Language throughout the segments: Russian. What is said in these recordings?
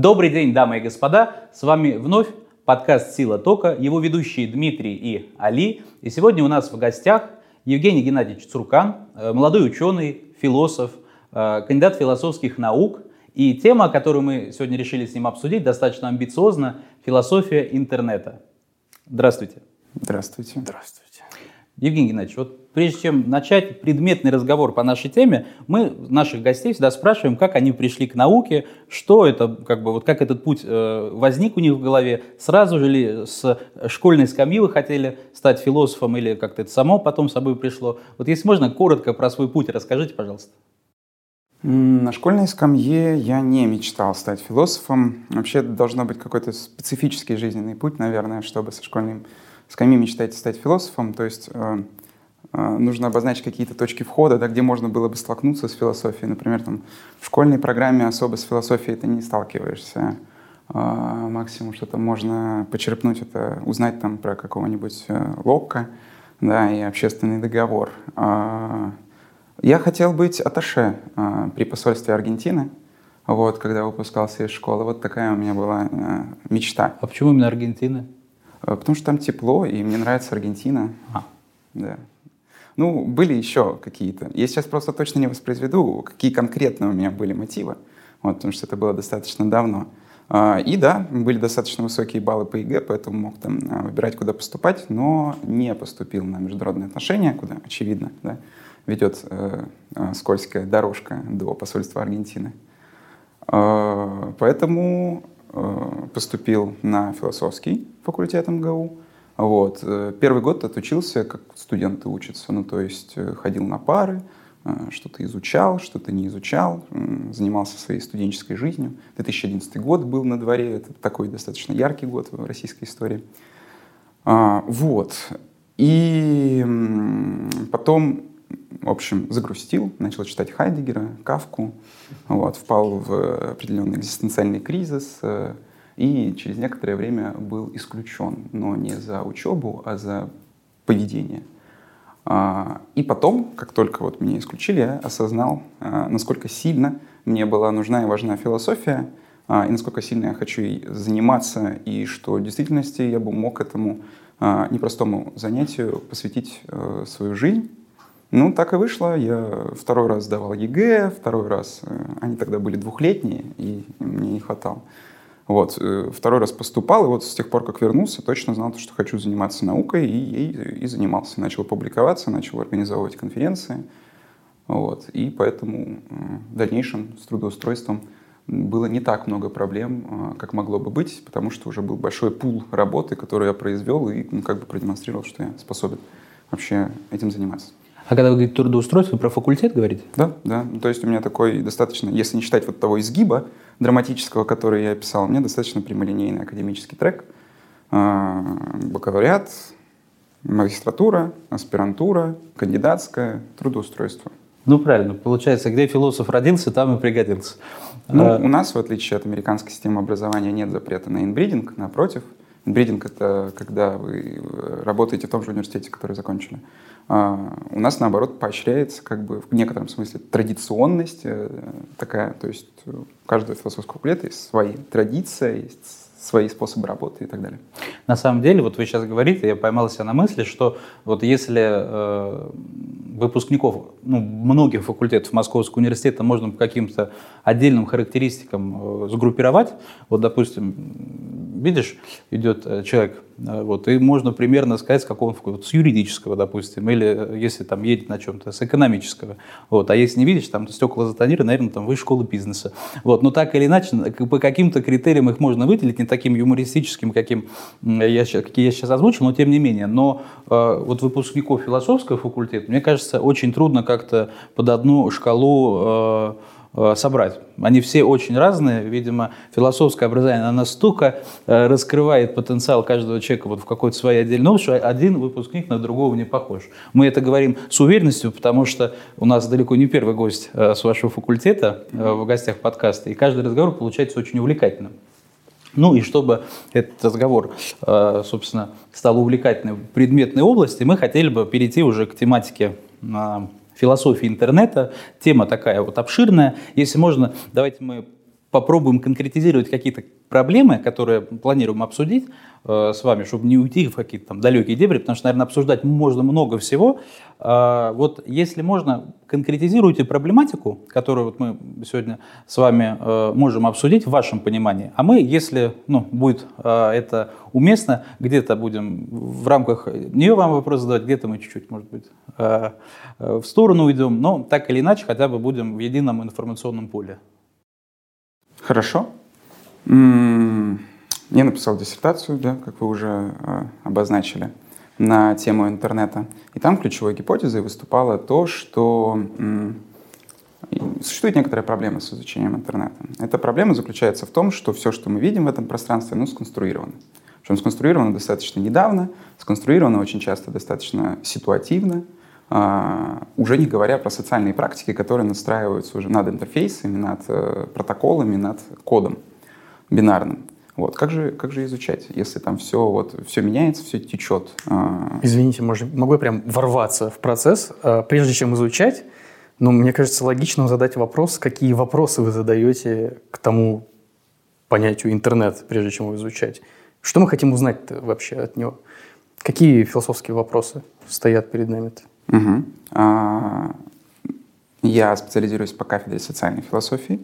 Добрый день, дамы и господа. С вами вновь подкаст «Сила тока», его ведущие Дмитрий и Али. И сегодня у нас в гостях Евгений Геннадьевич Цуркан, э, молодой ученый, философ, э, кандидат философских наук. И тема, которую мы сегодня решили с ним обсудить, достаточно амбициозна – философия интернета. Здравствуйте. Здравствуйте. Здравствуйте. Евгений Геннадьевич, вот прежде чем начать предметный разговор по нашей теме, мы наших гостей всегда спрашиваем, как они пришли к науке, что это, как бы, вот как этот путь э, возник у них в голове, сразу же ли с школьной скамьи вы хотели стать философом или как-то это само потом с собой пришло. Вот если можно, коротко про свой путь расскажите, пожалуйста. На школьной скамье я не мечтал стать философом. Вообще должно быть какой-то специфический жизненный путь, наверное, чтобы со школьным с кем мечтаете стать философом, то есть э, нужно обозначить какие-то точки входа, да, где можно было бы столкнуться с философией. Например, там, в школьной программе особо с философией ты не сталкиваешься. Э, максимум что-то можно почерпнуть, это узнать там про какого-нибудь э, Локка да, и общественный договор. Э, я хотел быть аташе при посольстве Аргентины, вот, когда выпускался из школы. Вот такая у меня была э, мечта. А почему именно Аргентина? Э, потому что там тепло, и мне нравится Аргентина. А. Да. Ну, были еще какие-то. Я сейчас просто точно не воспроизведу, какие конкретно у меня были мотивы, вот, потому что это было достаточно давно. А, и да, были достаточно высокие баллы по ЕГЭ, поэтому мог там а, выбирать, куда поступать, но не поступил на международные отношения, куда, очевидно, да, ведет э, э, скользкая дорожка до посольства Аргентины. Э, поэтому Э, поступил на философский факультет МГУ. Вот. Э, первый год отучился, как студенты учатся, ну, то есть э, ходил на пары, что-то изучал, что-то не изучал, занимался своей студенческой жизнью. 2011 год был на дворе, это такой достаточно яркий год в российской истории. А, вот. И потом в общем, загрустил, начал читать Хайдегера, Кавку, вот, впал в определенный экзистенциальный кризис э, и через некоторое время был исключен, но не за учебу, а за поведение. А, и потом, как только вот меня исключили, я осознал, а, насколько сильно мне была нужна и важна философия, а, и насколько сильно я хочу заниматься, и что в действительности я бы мог этому непростому занятию посвятить э, свою жизнь. Ну, так и вышло. Я второй раз сдавал ЕГЭ, второй раз, э, они тогда были двухлетние, и мне не хватало. Вот, э, второй раз поступал, и вот с тех пор, как вернулся, точно знал, что хочу заниматься наукой, и, и, и занимался. Начал публиковаться, начал организовывать конференции. Вот, и поэтому в дальнейшем с трудоустройством было не так много проблем, как могло бы быть, потому что уже был большой пул работы, который я произвел, и ну, как бы продемонстрировал, что я способен вообще этим заниматься. А когда вы говорите трудоустройство, вы про факультет говорите? Да, да. То есть у меня такой достаточно, если не считать вот того изгиба драматического, который я описал, у меня достаточно прямолинейный академический трек. А, бакалавриат, магистратура, аспирантура, кандидатское, трудоустройство. Ну, правильно. Получается, где философ родился, там и пригодился. Ну, а... у нас, в отличие от американской системы образования, нет запрета на инбридинг, напротив. Инбридинг — это когда вы работаете в том же университете, который закончили. А, у нас, наоборот, поощряется как бы в некотором смысле традиционность э, такая, то есть у каждого философского факультета есть свои традиции, есть свои способы работы и так далее. На самом деле, вот вы сейчас говорите, я поймал себя на мысли, что вот если э, выпускников ну, многих факультетов Московского университета можно по каким-то отдельным характеристикам э, сгруппировать, вот, допустим, видишь, идет э, человек, э, вот, и можно примерно сказать, с какого вот, с юридического, допустим, или э, если там едет на чем-то, с экономического, вот, а если не видишь, там стекла затонированы, наверное, там высшая школа бизнеса, вот, но так или иначе, по каким-то критериям их можно выделить, не таким юмористическим, каким я, какие я сейчас озвучил, но тем не менее, но э, вот выпускников философского факультета, мне кажется, очень трудно как-то под одну шкалу э, Э, собрать. Они все очень разные. Видимо, философское образование оно настолько э, раскрывает потенциал каждого человека вот в какой-то своей отдельной области, что один выпускник на другого не похож. Мы это говорим с уверенностью, потому что у нас далеко не первый гость э, с вашего факультета в гостях подкаста, и каждый разговор получается очень увлекательным. Ну и чтобы этот разговор, собственно, стал увлекательным в предметной области, мы хотели бы перейти уже к тематике философии интернета. Тема такая вот обширная. Если можно, давайте мы попробуем конкретизировать какие-то проблемы, которые планируем обсудить э, с вами, чтобы не уйти в какие-то там далекие дебри, потому что, наверное, обсуждать можно много всего. Э, вот если можно, конкретизируйте проблематику, которую вот мы сегодня с вами э, можем обсудить в вашем понимании. А мы, если ну, будет э, это уместно, где-то будем в рамках нее вам вопрос задавать, где-то мы чуть-чуть, может быть, э, э, в сторону уйдем, но так или иначе хотя бы будем в едином информационном поле. Хорошо. Я написал диссертацию, да, как вы уже э, обозначили, на тему интернета. И там ключевой гипотезой выступало то, что существует некоторая проблема с изучением интернета. Эта проблема заключается в том, что все, что мы видим в этом пространстве, ну, сконструировано. Причем сконструировано достаточно недавно, сконструировано очень часто достаточно ситуативно, а, уже не говоря про социальные практики, которые настраиваются уже над интерфейсами, над э, протоколами, над кодом бинарным. Вот. Как, же, как же изучать, если там все, вот, все меняется, все течет? А? Извините, может, могу я прям ворваться в процесс? А, прежде чем изучать, ну, мне кажется, логично задать вопрос, какие вопросы вы задаете к тому понятию интернет, прежде чем его изучать. Что мы хотим узнать вообще от него? Какие философские вопросы стоят перед нами-то? Угу. А, я специализируюсь по кафедре социальной философии.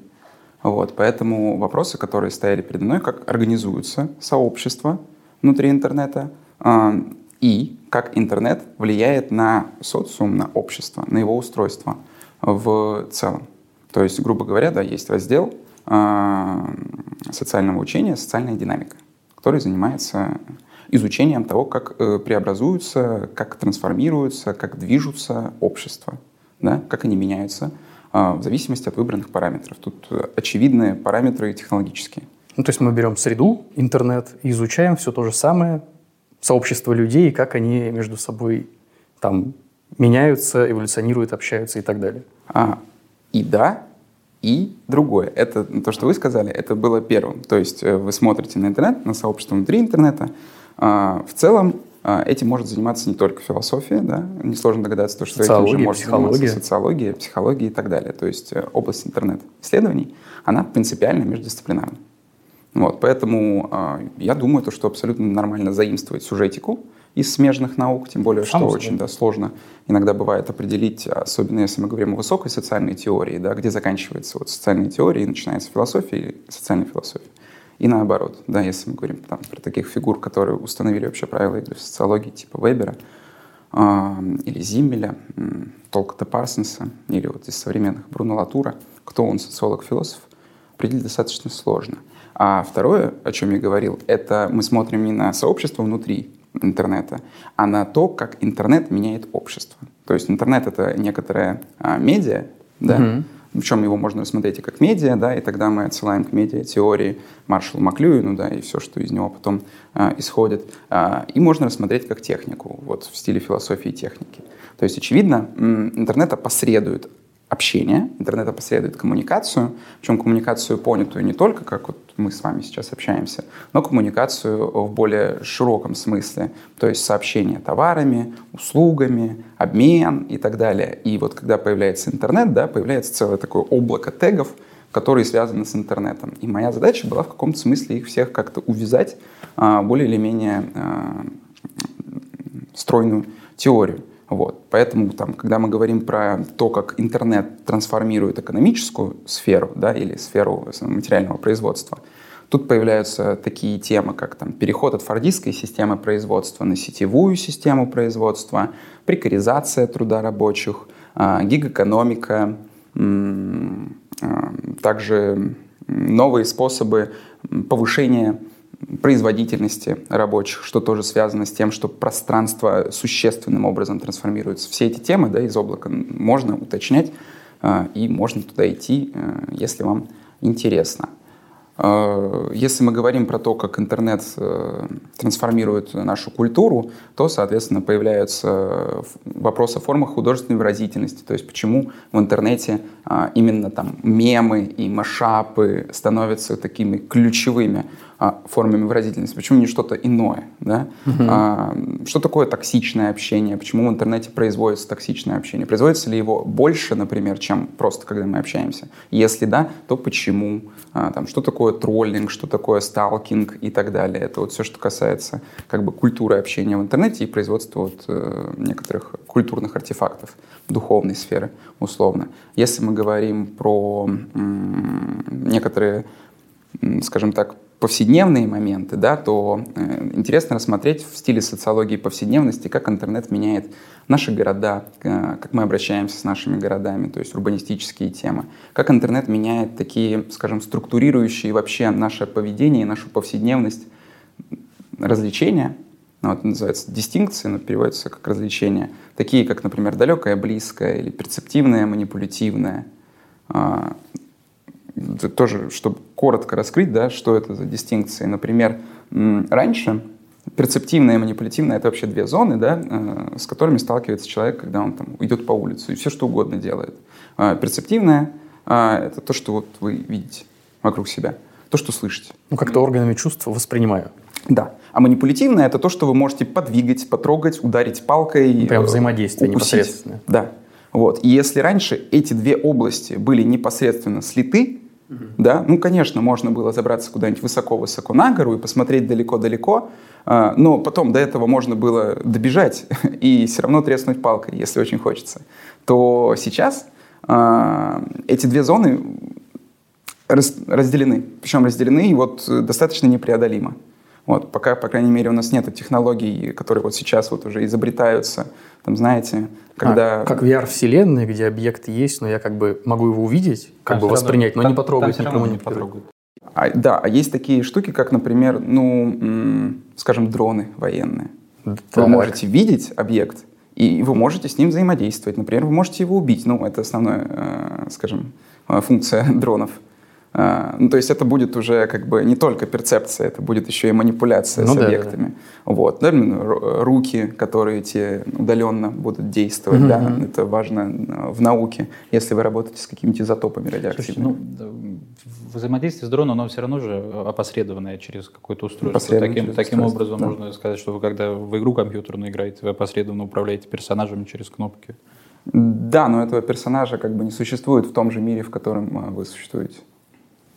Вот, поэтому вопросы, которые стояли передо мной, как организуются сообщества внутри интернета а, и как интернет влияет на социум, на общество, на его устройство в целом. То есть, грубо говоря, да, есть раздел а, социального учения «Социальная динамика», который занимается изучением того, как э, преобразуются, как трансформируются, как движутся общества, да, как они меняются э, в зависимости от выбранных параметров. Тут э, очевидные параметры технологические. Ну, то есть мы берем среду, интернет, и изучаем все то же самое, сообщество людей, как они между собой там меняются, эволюционируют, общаются и так далее. А, и да, и другое. Это то, что вы сказали, это было первым. То есть э, вы смотрите на интернет, на сообщество внутри интернета, а, в целом а, этим может заниматься не только философия, да, несложно догадаться, то, что этим же может психология. заниматься социология, психология и так далее. То есть э, область интернет-исследований, она принципиально междисциплинарна. Вот, поэтому э, я думаю, то, что абсолютно нормально заимствовать сюжетику из смежных наук, тем более, что очень да, сложно иногда бывает определить, особенно если мы говорим о высокой социальной теории, да, где заканчивается вот социальная теория и начинается философия или социальная философия. И наоборот, да, если мы говорим там, про таких фигур, которые установили вообще правила игры в социологии, типа Вебера э, или Зиммеля, э, Толкота Парсонса, или вот из современных Бруно Латура, кто он, социолог-философ, определить достаточно сложно. А второе, о чем я говорил, это мы смотрим не на сообщество внутри интернета, а на то, как интернет меняет общество. То есть интернет — это некоторая а, медиа, да, mm-hmm причем его можно рассмотреть и как медиа, да, и тогда мы отсылаем к медиа-теории Маршалу Маклюину, да, и все, что из него потом э, исходит. Э, и можно рассмотреть как технику, вот в стиле философии техники. То есть, очевидно, интернет опосредует общение, интернет опосредует коммуникацию, причем коммуникацию понятую не только, как вот мы с вами сейчас общаемся, но коммуникацию в более широком смысле, то есть сообщение товарами, услугами, обмен и так далее. И вот когда появляется интернет, да, появляется целое такое облако тегов, которые связаны с интернетом. И моя задача была в каком-то смысле их всех как-то увязать а, более или менее а, стройную теорию. Вот. Поэтому, там, когда мы говорим про то, как интернет трансформирует экономическую сферу да, или сферу материального производства, тут появляются такие темы, как там, переход от фордистской системы производства на сетевую систему производства, прекаризация труда рабочих, э, гигэкономика, э, также новые способы повышения производительности рабочих, что тоже связано с тем, что пространство существенным образом трансформируется. Все эти темы да, из облака можно уточнять, э, и можно туда идти, э, если вам интересно. Э, если мы говорим про то, как интернет трансформирует нашу культуру, то, соответственно, появляются вопросы о формах художественной выразительности. То есть почему в интернете именно там мемы и машапы становятся такими ключевыми а, формами выразительности, почему не что-то иное, да? Угу. А, что такое токсичное общение, почему в интернете производится токсичное общение, производится ли его больше, например, чем просто когда мы общаемся, если да, то почему, а, там, что такое троллинг, что такое сталкинг и так далее, это вот все, что касается как бы культуры общения в интернете и производства вот, э, некоторых культурных артефактов духовной сферы, условно. Если мы говорим про м- некоторые, скажем так, повседневные моменты, да, то э, интересно рассмотреть в стиле социологии повседневности, как интернет меняет наши города, э, как мы обращаемся с нашими городами, то есть урбанистические темы, как интернет меняет такие, скажем, структурирующие вообще наше поведение нашу повседневность. Развлечения, ну, это называется дистинкции, но переводится как развлечения, такие как, например, далекое, близкое или перцептивное, манипулятивное, а, тоже, чтобы коротко раскрыть, да, что это за дистинкции. Например, раньше перцептивная и манипулятивная — это вообще две зоны, да, э, с которыми сталкивается человек, когда он там идет по улице и все что угодно делает. А перцептивная это то, что вот вы видите вокруг себя, то, что слышите. Ну, как-то органами чувств воспринимаю. Да. А манипулятивное — это то, что вы можете подвигать, потрогать, ударить палкой. Прям взаимодействие укусить. непосредственно. Да. Вот. И если раньше эти две области были непосредственно слиты, да? Ну, конечно, можно было забраться куда-нибудь высоко-высоко на гору и посмотреть далеко-далеко, а, но потом до этого можно было добежать и все равно треснуть палкой, если очень хочется. То сейчас а, эти две зоны разделены, причем разделены вот достаточно непреодолимо. Вот, пока, по крайней мере, у нас нет технологий, которые вот сейчас вот уже изобретаются, там, знаете, когда... А, как VR-вселенная, где объект есть, но я как бы могу его увидеть, как там бы воспринять, но там, не потрогать, там не потрогать. А, да, а есть такие штуки, как, например, ну, скажем, дроны военные. Так. Вы можете видеть объект, и вы можете с ним взаимодействовать. Например, вы можете его убить. Ну, это основная, э, скажем, э, функция дронов. А, ну, то есть это будет уже как бы не только перцепция, это будет еще и манипуляция ну, с да, объектами. Да. Вот. Да, руки, которые те удаленно будут действовать, угу, да, это важно э, в науке, если вы работаете с какими-то изотопами радиоактивными. Слушайте, ну, взаимодействие с дроном, оно все равно же опосредованное через какое-то устройство. Таким, таким образом да. можно сказать, что вы когда в игру компьютерную играете, вы опосредованно управляете персонажами через кнопки. Да, но этого персонажа как бы не существует в том же мире, в котором а, вы существуете.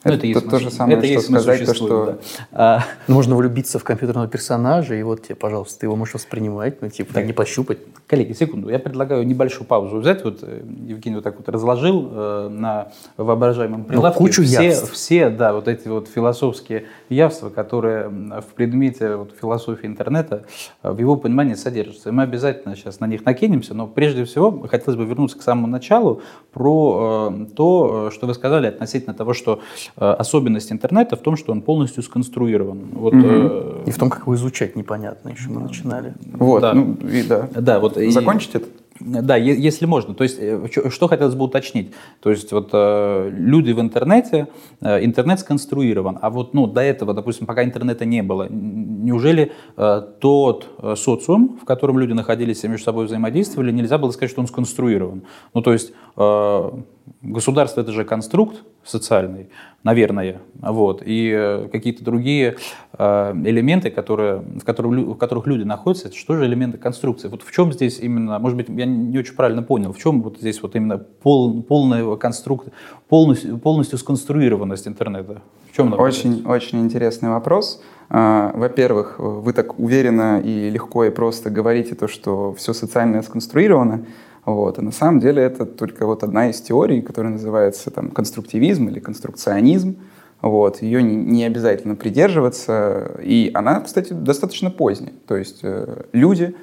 Ну, это, это, то же самое, это что сказать, то, что... Да. А... Можно влюбиться в компьютерного персонажа, и вот тебе, пожалуйста, ты его можешь воспринимать, ну, типа, так. не пощупать. Коллеги, секунду, я предлагаю небольшую паузу взять. Вот э, Евгений вот так вот разложил э, на воображаемом ну, прилавке ну, кучу все, явств. все, да, вот эти вот философские явства, которые в предмете вот, философии интернета э, в его понимании содержатся. И мы обязательно сейчас на них накинемся, но прежде всего хотелось бы вернуться к самому началу про э, то, э, что вы сказали относительно того, что особенность интернета в том, что он полностью сконструирован. Вот, угу. э... И в том, как его изучать, непонятно еще мы начинали. Вот, да. ну, и да. Да, вот. Закончить и... это? Да, если можно. То есть, э, что хотелось бы уточнить? То есть, вот э, люди в интернете, э, интернет сконструирован, а вот ну, до этого, допустим, пока интернета не было, неужели э, тот э, социум, в котором люди находились и между собой взаимодействовали, нельзя было сказать, что он сконструирован? Ну, то есть, э, государство это же конструкт социальный, наверное, вот, и э, какие-то другие э, элементы, которые, в, которых, в которых люди находятся, это что же элементы конструкции? Вот в чем здесь именно, может быть, я не очень правильно понял, в чем вот здесь вот именно пол, полная конструкция, полностью, полностью сконструированность интернета? В чем очень, очень интересный вопрос. А, во-первых, вы так уверенно и легко и просто говорите то, что все социальное сконструировано. Вот. А на самом деле это только вот одна из теорий, которая называется там, конструктивизм или конструкционизм. Вот. Ее не, не обязательно придерживаться. И она, кстати, достаточно поздняя. То есть э, люди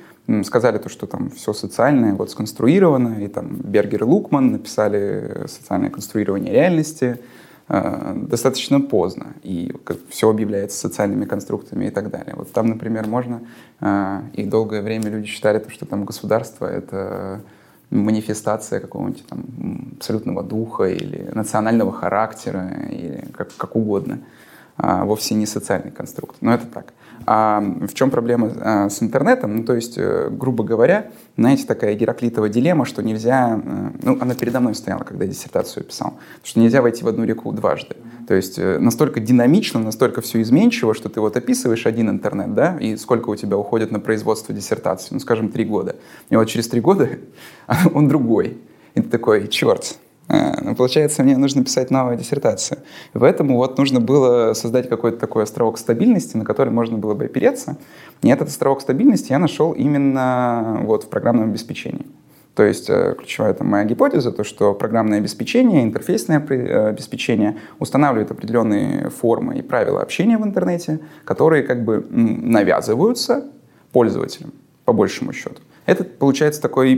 сказали то, что там все социальное вот сконструировано, и там Бергер и Лукман написали социальное конструирование реальности э, достаточно поздно, и все объявляется социальными конструктами и так далее. Вот там, например, можно, э, и долгое время люди считали, то, что там государство — это манифестация какого-нибудь там абсолютного духа или национального характера, или как, как угодно. А вовсе не социальный конструкт. Но это так. А в чем проблема а, с интернетом? Ну, то есть, э, грубо говоря, знаете, такая Гераклитова дилемма, что нельзя... Э, ну, она передо мной стояла, когда я диссертацию писал. Что нельзя войти в одну реку дважды. То есть, э, настолько динамично, настолько все изменчиво, что ты вот описываешь один интернет, да, и сколько у тебя уходит на производство диссертации? Ну, скажем, три года. И вот через три года он другой. И ты такой, черт, а, ну, получается, мне нужно писать новую диссертацию. Поэтому вот нужно было создать какой-то такой островок стабильности, на который можно было бы опереться. И этот островок стабильности я нашел именно вот в программном обеспечении. То есть э, ключевая там моя гипотеза, то что программное обеспечение, интерфейсное э, обеспечение устанавливает определенные формы и правила общения в интернете, которые как бы навязываются пользователям, по большему счету. Это получается такой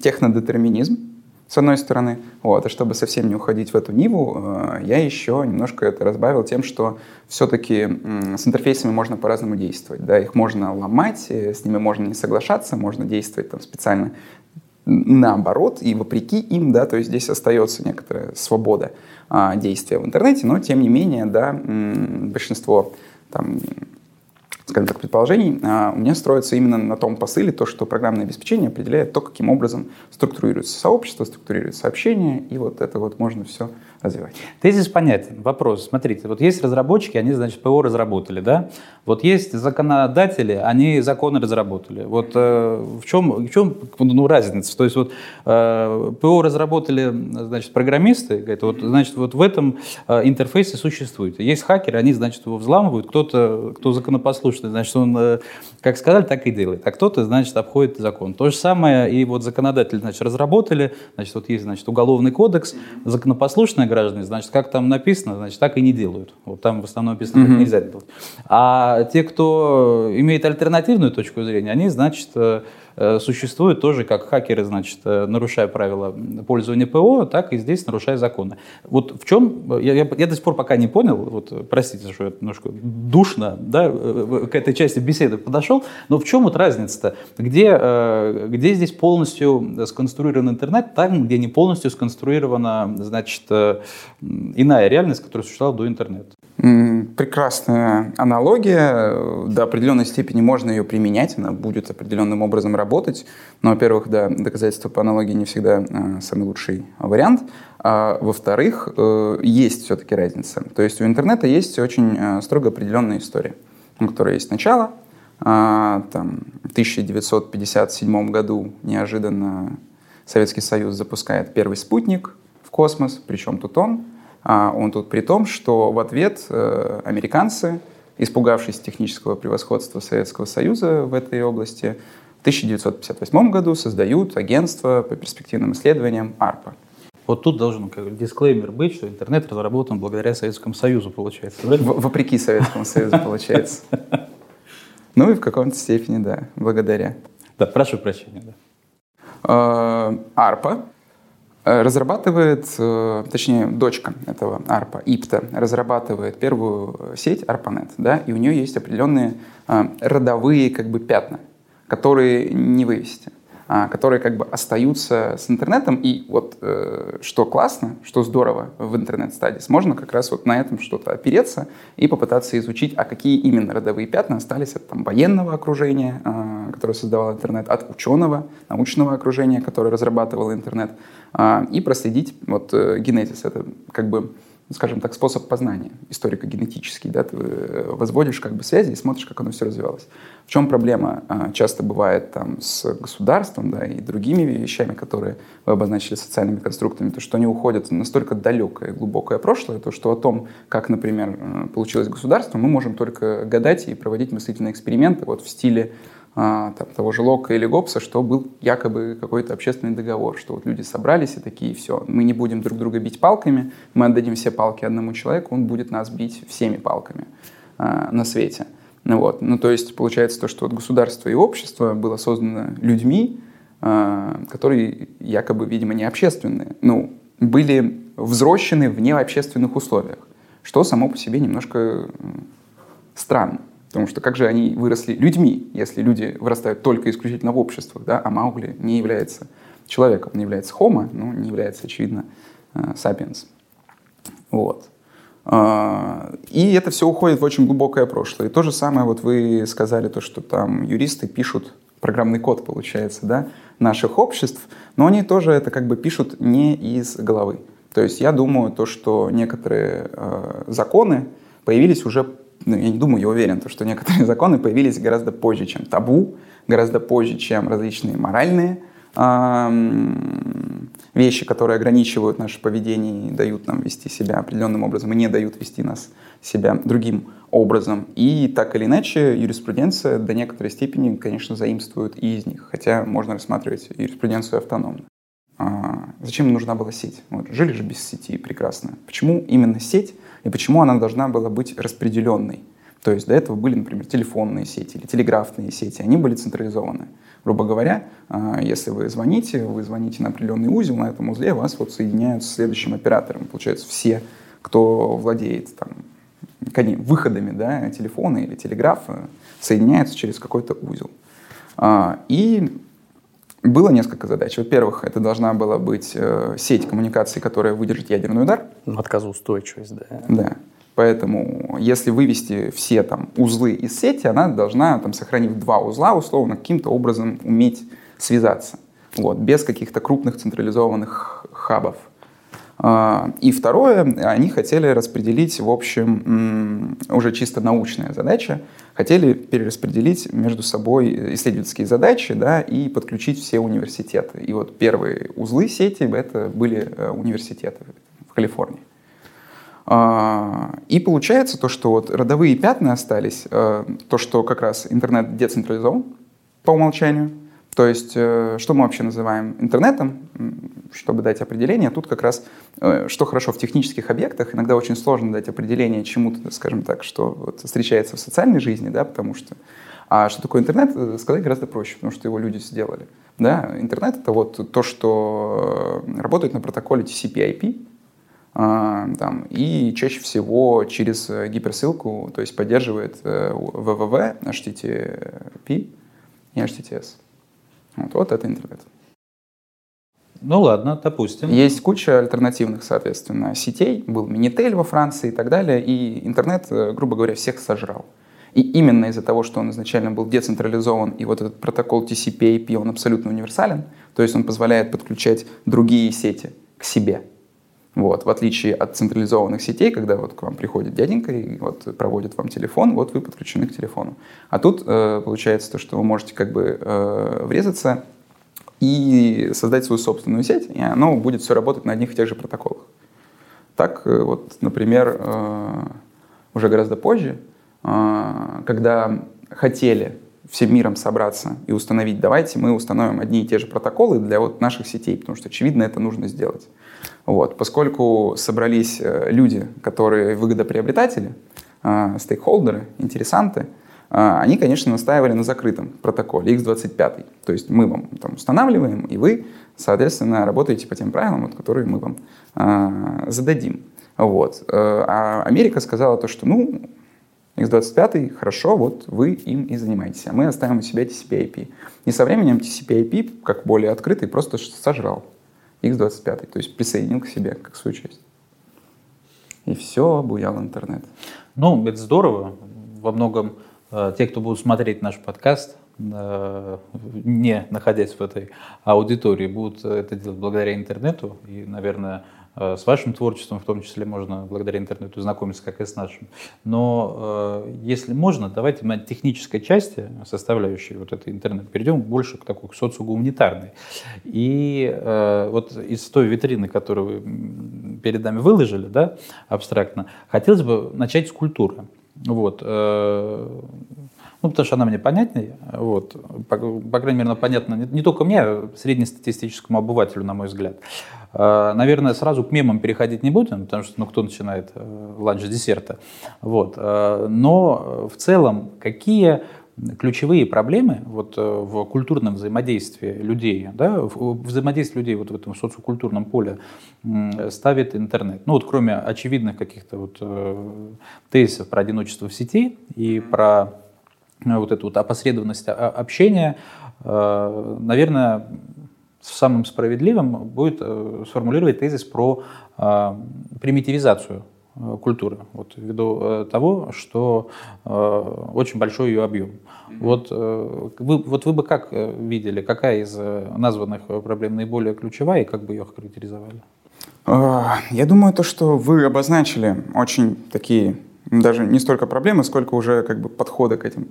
технодетерминизм, с одной стороны. Вот. И чтобы совсем не уходить в эту ниву, э, я еще немножко это разбавил тем, что все-таки с интерфейсами можно по-разному действовать. Да? Их можно ломать, э, с ними можно не соглашаться, можно действовать там, специально наоборот и вопреки им, да, то есть здесь остается некоторая свобода а, действия в интернете, но тем не менее, да, большинство там, скажем так, предположений, а, у меня строится именно на том посыле, то, что программное обеспечение определяет то, каким образом структурируется сообщество, структурируется сообщение, и вот это вот можно все развивать. Тезис понятен. Вопрос. Смотрите, вот есть разработчики, они, значит, ПО разработали, да? Вот есть законодатели, они законы разработали. Вот э, в, чем, в чем ну, разница? То есть вот э, ПО разработали, значит, программисты, говорят, вот, значит, вот в этом э, интерфейсе существует. Есть хакеры, они, значит, его взламывают, кто-то, кто законопослушный, значит, он, э, как сказали, так и делает, а кто-то, значит, обходит закон. То же самое и вот законодатели, значит, разработали, значит, вот есть, значит, уголовный кодекс, законопослушный граждане, значит, как там написано, значит, так и не делают. Вот там в основном написано, как mm-hmm. нельзя делать. А те, кто имеет альтернативную точку зрения, они, значит, э, Э, существует тоже как хакеры, значит, э, нарушая правила пользования ПО, так и здесь нарушая законы. Вот в чем, я, я, я до сих пор пока не понял, вот простите, что я немножко душно да, к этой части беседы подошел, но в чем вот разница-то? Где, э, где здесь полностью сконструирован интернет, там, где не полностью сконструирована, значит, иная реальность, которая существовала до интернета? Прекрасная аналогия. До определенной степени можно ее применять, она будет определенным образом работать. Но, во-первых, да, доказательства по аналогии не всегда э, самый лучший вариант. А во-вторых, э, есть все-таки разница. То есть у интернета есть очень э, строго определенная история, у которой есть начало. Э, там, в 1957 году неожиданно Советский Союз запускает первый спутник в космос, причем тут он – а он тут при том, что в ответ э, американцы, испугавшись технического превосходства Советского Союза в этой области, в 1958 году создают агентство по перспективным исследованиям АРПА. Вот тут должен как дисклеймер быть, что интернет разработан благодаря Советскому Союзу, получается. В, вопреки Советскому Союзу, получается. Ну и в каком-то степени, да, благодаря. Да, прошу прощения. Да. А, АРПА Э, разрабатывает, э, точнее, дочка этого ARPA, IPTA, разрабатывает первую сеть ARPANET, да, и у нее есть определенные э, родовые как бы пятна, которые не вывести. А, которые как бы остаются с интернетом. И вот э, что классно, что здорово в интернет-стадис, можно как раз вот на этом что-то опереться и попытаться изучить, а какие именно родовые пятна остались от там, военного окружения, э, которое создавало интернет, от ученого, научного окружения, которое разрабатывало интернет, э, и проследить вот э, генезис. Это как бы скажем так, способ познания историко-генетический. Да? Ты э, возводишь как бы связи и смотришь, как оно все развивалось. В чем проблема а, часто бывает там, с государством да, и другими вещами, которые вы обозначили социальными конструктами, то что они уходят настолько далекое глубокое прошлое, то что о том, как, например, э, получилось государство, мы можем только гадать и проводить мыслительные эксперименты вот в стиле там, того же Лока или Гоббса, что был якобы какой-то общественный договор, что вот люди собрались и такие, все, мы не будем друг друга бить палками, мы отдадим все палки одному человеку, он будет нас бить всеми палками а, на свете. Ну, вот. ну, то есть получается то, что вот государство и общество было создано людьми, а, которые якобы, видимо, не общественные, ну, были взрослены в необщественных условиях, что само по себе немножко странно. Потому что как же они выросли людьми, если люди вырастают только исключительно в обществах, да, а Маугли не является человеком, не является homo, но не является, очевидно, сапиенс. Вот. А, и это все уходит в очень глубокое прошлое. И то же самое, вот вы сказали, то, что там юристы пишут программный код, получается, да, наших обществ, но они тоже это как бы пишут не из головы. То есть я думаю, то, что некоторые э, законы появились уже, ну, я не думаю, я уверен, то, что некоторые законы появились гораздо позже, чем табу, гораздо позже, чем различные моральные вещи, которые ограничивают наше поведение и дают нам вести себя определенным образом, и не дают вести нас себя другим образом. И так или иначе юриспруденция до некоторой степени, конечно, заимствует и из них, хотя можно рассматривать юриспруденцию автономно. А, зачем нужна была сеть? Вот, жили же без сети прекрасно. Почему именно сеть и почему она должна была быть распределенной? То есть до этого были, например, телефонные сети или телеграфные сети, они были централизованы. Грубо говоря, а, если вы звоните, вы звоните на определенный узел, на этом узле вас вот соединяют с следующим оператором. Получается, все, кто владеет там, выходами да, телефона или телеграфа, соединяются через какой-то узел. А, и было несколько задач. Во-первых, это должна была быть э, сеть коммуникаций, которая выдержит ядерный удар. Отказоустойчивость, да. Да. Поэтому, если вывести все там узлы из сети, она должна, там, сохранив два узла, условно, каким-то образом уметь связаться. Вот, без каких-то крупных централизованных хабов. А, и второе, они хотели распределить, в общем, уже чисто научная задача, хотели перераспределить между собой исследовательские задачи да, и подключить все университеты. И вот первые узлы сети это были э, университеты в Калифорнии. А, и получается то, что вот родовые пятна остались, э, то, что как раз интернет децентрализован по умолчанию. То есть, э, что мы вообще называем интернетом, чтобы дать определение, тут как раз, э, что хорошо в технических объектах, иногда очень сложно дать определение чему-то, скажем так, что вот встречается в социальной жизни, да, потому что а что такое интернет, сказать гораздо проще, потому что его люди сделали. Да? Интернет — это вот то, что работает на протоколе TCP/IP, а, там, и чаще всего через гиперссылку, то есть поддерживает www, э, HTTP и HTTPS. Вот, вот это интернет. Ну ладно, допустим. Есть куча альтернативных, соответственно, сетей. Был Минитель во Франции и так далее. И интернет, э, грубо говоря, всех сожрал. И именно из-за того, что он изначально был децентрализован, и вот этот протокол TCP/IP, он абсолютно универсален, то есть он позволяет подключать другие сети к себе. Вот, в отличие от централизованных сетей, когда вот к вам приходит дяденька и вот проводит вам телефон, вот вы подключены к телефону. А тут э, получается то, что вы можете как бы э, врезаться и создать свою собственную сеть, и оно будет все работать на одних и тех же протоколах. Так э, вот, например, э, уже гораздо позже, э, когда хотели всем миром собраться и установить, давайте мы установим одни и те же протоколы для вот наших сетей, потому что, очевидно, это нужно сделать. Вот. Поскольку собрались э, люди, которые выгодоприобретатели, э, стейкхолдеры, интересанты, э, они, конечно, настаивали на закрытом протоколе X25. То есть мы вам там устанавливаем, и вы, соответственно, работаете по тем правилам, вот, которые мы вам зададим. Вот. А Америка сказала то, что ну, X25, хорошо, вот вы им и занимаетесь, а мы оставим у себя TCP/IP. И со временем TCP/IP, как более открытый, просто сожрал X25, то есть присоединил к себе как свою часть. И все, обуял интернет. Ну, это здорово. Во многом э, те, кто будут смотреть наш подкаст, э, не находясь в этой аудитории, будут это делать благодаря интернету. И, наверное, Э, с вашим творчеством, в том числе, можно благодаря интернету знакомиться, как и с нашим. Но э, если можно, давайте мы от технической части, составляющей вот этой интернет, перейдем больше к такой социогуманитарной. И э, вот из той витрины, которую вы перед нами выложили, да, абстрактно, хотелось бы начать с культуры. Вот. Ну, потому что она мне понятнее. Вот. По, по крайней мере, она понятна не, не только мне, а среднестатистическому обывателю, на мой взгляд. А, наверное, сразу к мемам переходить не будем, потому что ну, кто начинает э, ланч с десерта. Вот. А, но в целом, какие ключевые проблемы вот э, в культурном взаимодействии людей, да, в взаимодействии людей вот в этом социокультурном поле ставит интернет. Ну вот кроме очевидных каких-то вот э, тезисов про одиночество в сети и про вот эту вот опосредованность общения, наверное, самым справедливым будет э, сформулировать тезис про примитивизацию э, культуры, вот ввиду э, того, что э, очень большой ее объем. Mm-hmm. Вот, э, вы, вот вы бы как э, видели, какая из названных проблем наиболее ключевая и как бы ее характеризовали? Я думаю, то, что вы обозначили очень такие, даже не столько проблемы, сколько уже как бы подходы к этим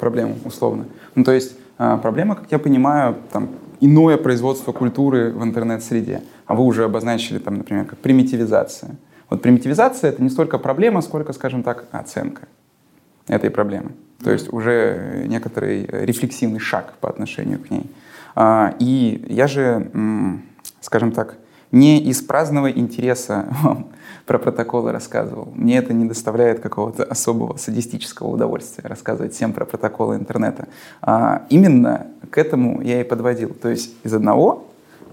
проблемам условно. Ну, то есть проблема, как я понимаю, там, иное производство культуры в интернет-среде. А вы уже обозначили, там, например, как примитивизация. Вот примитивизация — это не столько проблема, сколько, скажем так, оценка этой проблемы. То есть уже некоторый рефлексивный шаг по отношению к ней. А, и я же, скажем так, не из праздного интереса вам про протоколы рассказывал. Мне это не доставляет какого-то особого садистического удовольствия рассказывать всем про протоколы интернета. А именно к этому я и подводил. То есть из одного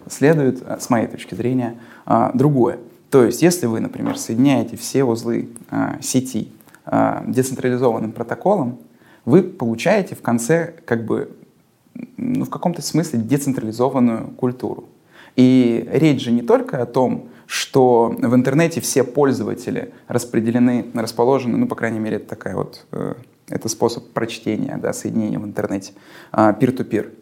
следует, с моей точки зрения, а, другое. То есть если вы, например, соединяете все узлы а, сети а, децентрализованным протоколом, вы получаете в конце как бы ну, в каком-то смысле децентрализованную культуру. И речь же не только о том, что в интернете все пользователи распределены, расположены, ну, по крайней мере, это такая вот, э, это способ прочтения, да, соединения в интернете, а, peer-to-peer,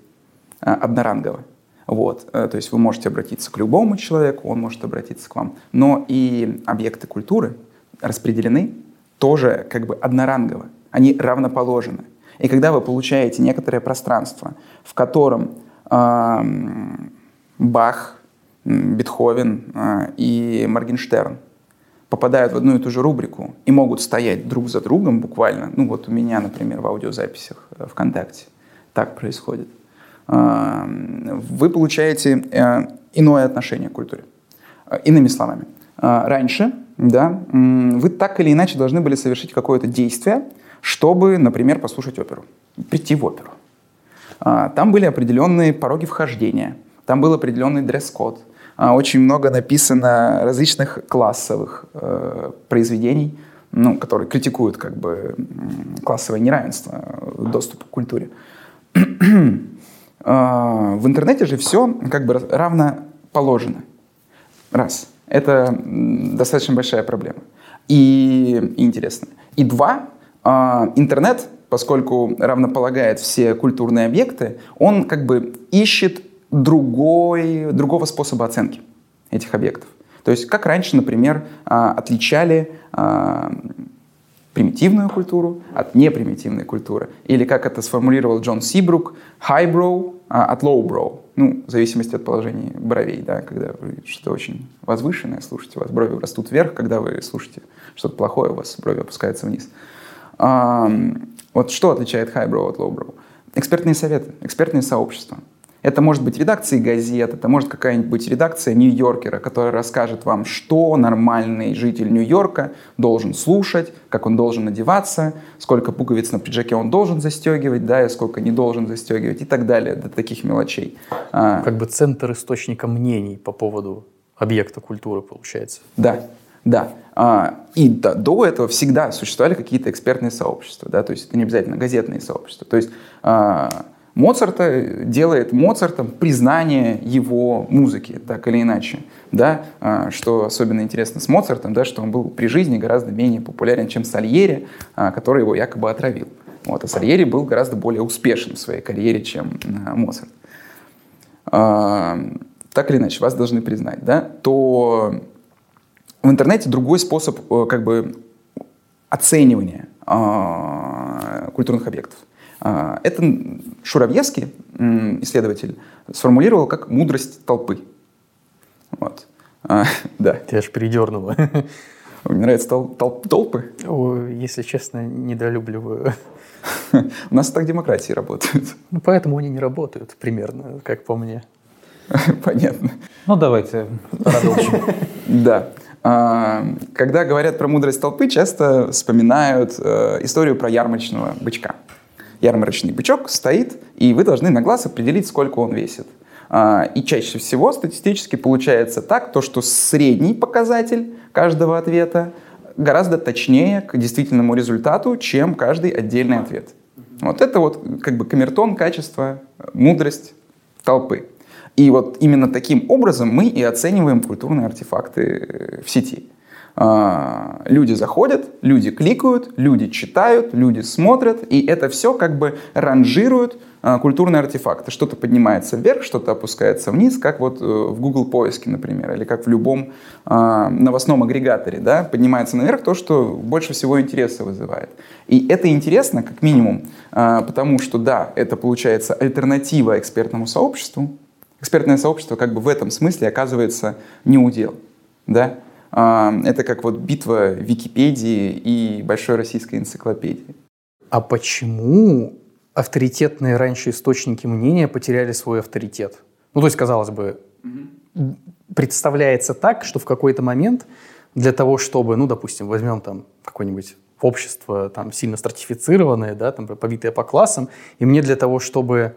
а, однорангово. Вот, э, то есть вы можете обратиться к любому человеку, он может обратиться к вам. Но и объекты культуры распределены тоже как бы однорангово, они равноположены. И когда вы получаете некоторое пространство, в котором э, Бах, Бетховен э, и Моргенштерн попадают в одну и ту же рубрику и могут стоять друг за другом буквально. Ну вот у меня, например, в аудиозаписях э, ВКонтакте так происходит. Э, вы получаете иное отношение к культуре. Иными словами, раньше да, вы так или иначе должны были совершить какое-то действие, чтобы, например, послушать оперу, прийти в оперу. Там были определенные пороги вхождения, там был определенный дресс-код, а, очень много написано различных классовых э, произведений, ну, которые критикуют как бы классовое неравенство э, доступа к культуре. А, в интернете же все как бы равно положено. Раз. Это достаточно большая проблема. И, и интересно. И два. А, интернет, поскольку равнополагает все культурные объекты, он как бы ищет другой, другого способа оценки этих объектов. То есть, как раньше, например, а, отличали а, примитивную культуру от непримитивной культуры. Или, как это сформулировал Джон Сибрук, highbrow а, от lowbrow. Ну, в зависимости от положения бровей, да, когда вы что-то очень возвышенное слушаете, у вас брови растут вверх, когда вы слушаете что-то плохое, у вас брови опускаются вниз. Вот что отличает highbrow от lowbrow? Экспертные советы, экспертные сообщества – это может быть редакция газет, это может какая-нибудь редакция Нью-Йоркера, которая расскажет вам, что нормальный житель Нью-Йорка должен слушать, как он должен одеваться, сколько пуговиц на пиджаке он должен застегивать, да, и сколько не должен застегивать и так далее, до таких мелочей. А, как бы центр источника мнений по поводу объекта культуры получается. Да, да. А, и да, до этого всегда существовали какие-то экспертные сообщества, да, то есть это не обязательно газетные сообщества. То есть а, Моцарта делает Моцартом признание его музыки, так или иначе. Да? А, что особенно интересно с Моцартом, да, что он был при жизни гораздо менее популярен, чем Сальери, а, который его якобы отравил. Вот, а Сальери был гораздо более успешен в своей карьере, чем а, Моцарт. Так или иначе, вас должны признать, да? то в интернете другой способ э, как бы, оценивания культурных объектов. А, это Шуравьевский, исследователь, сформулировал как мудрость толпы. Вот. А, да. Тебя аж передернуло. Мне нравятся тол- тол- толпы? О, если честно, недолюбливаю. У нас так демократии работают. Ну, поэтому они не работают примерно, как по мне. Понятно. Ну, давайте продолжим. Да. А, когда говорят про мудрость толпы, часто вспоминают э, историю про ярмарочного бычка ярмарочный бычок стоит, и вы должны на глаз определить, сколько он весит. А, и чаще всего статистически получается так, то, что средний показатель каждого ответа гораздо точнее к действительному результату, чем каждый отдельный ответ. Вот это вот как бы камертон качество, мудрость толпы. И вот именно таким образом мы и оцениваем культурные артефакты в сети. А, люди заходят, люди кликают, люди читают, люди смотрят, и это все как бы ранжирует а, культурные артефакты. Что-то поднимается вверх, что-то опускается вниз, как вот э, в Google поиске, например, или как в любом а, новостном агрегаторе. Да? Поднимается наверх то, что больше всего интереса вызывает. И это интересно, как минимум, потому что, да, это получается альтернатива экспертному сообществу. Экспертное сообщество как бы в этом смысле оказывается не удел. Да? А, это как вот битва Википедии и большой российской энциклопедии. А почему авторитетные раньше источники мнения потеряли свой авторитет? Ну, то есть, казалось бы, представляется так, что в какой-то момент для того, чтобы, ну, допустим, возьмем там какое-нибудь общество там сильно стратифицированное, да, там побитое по классам, и мне для того, чтобы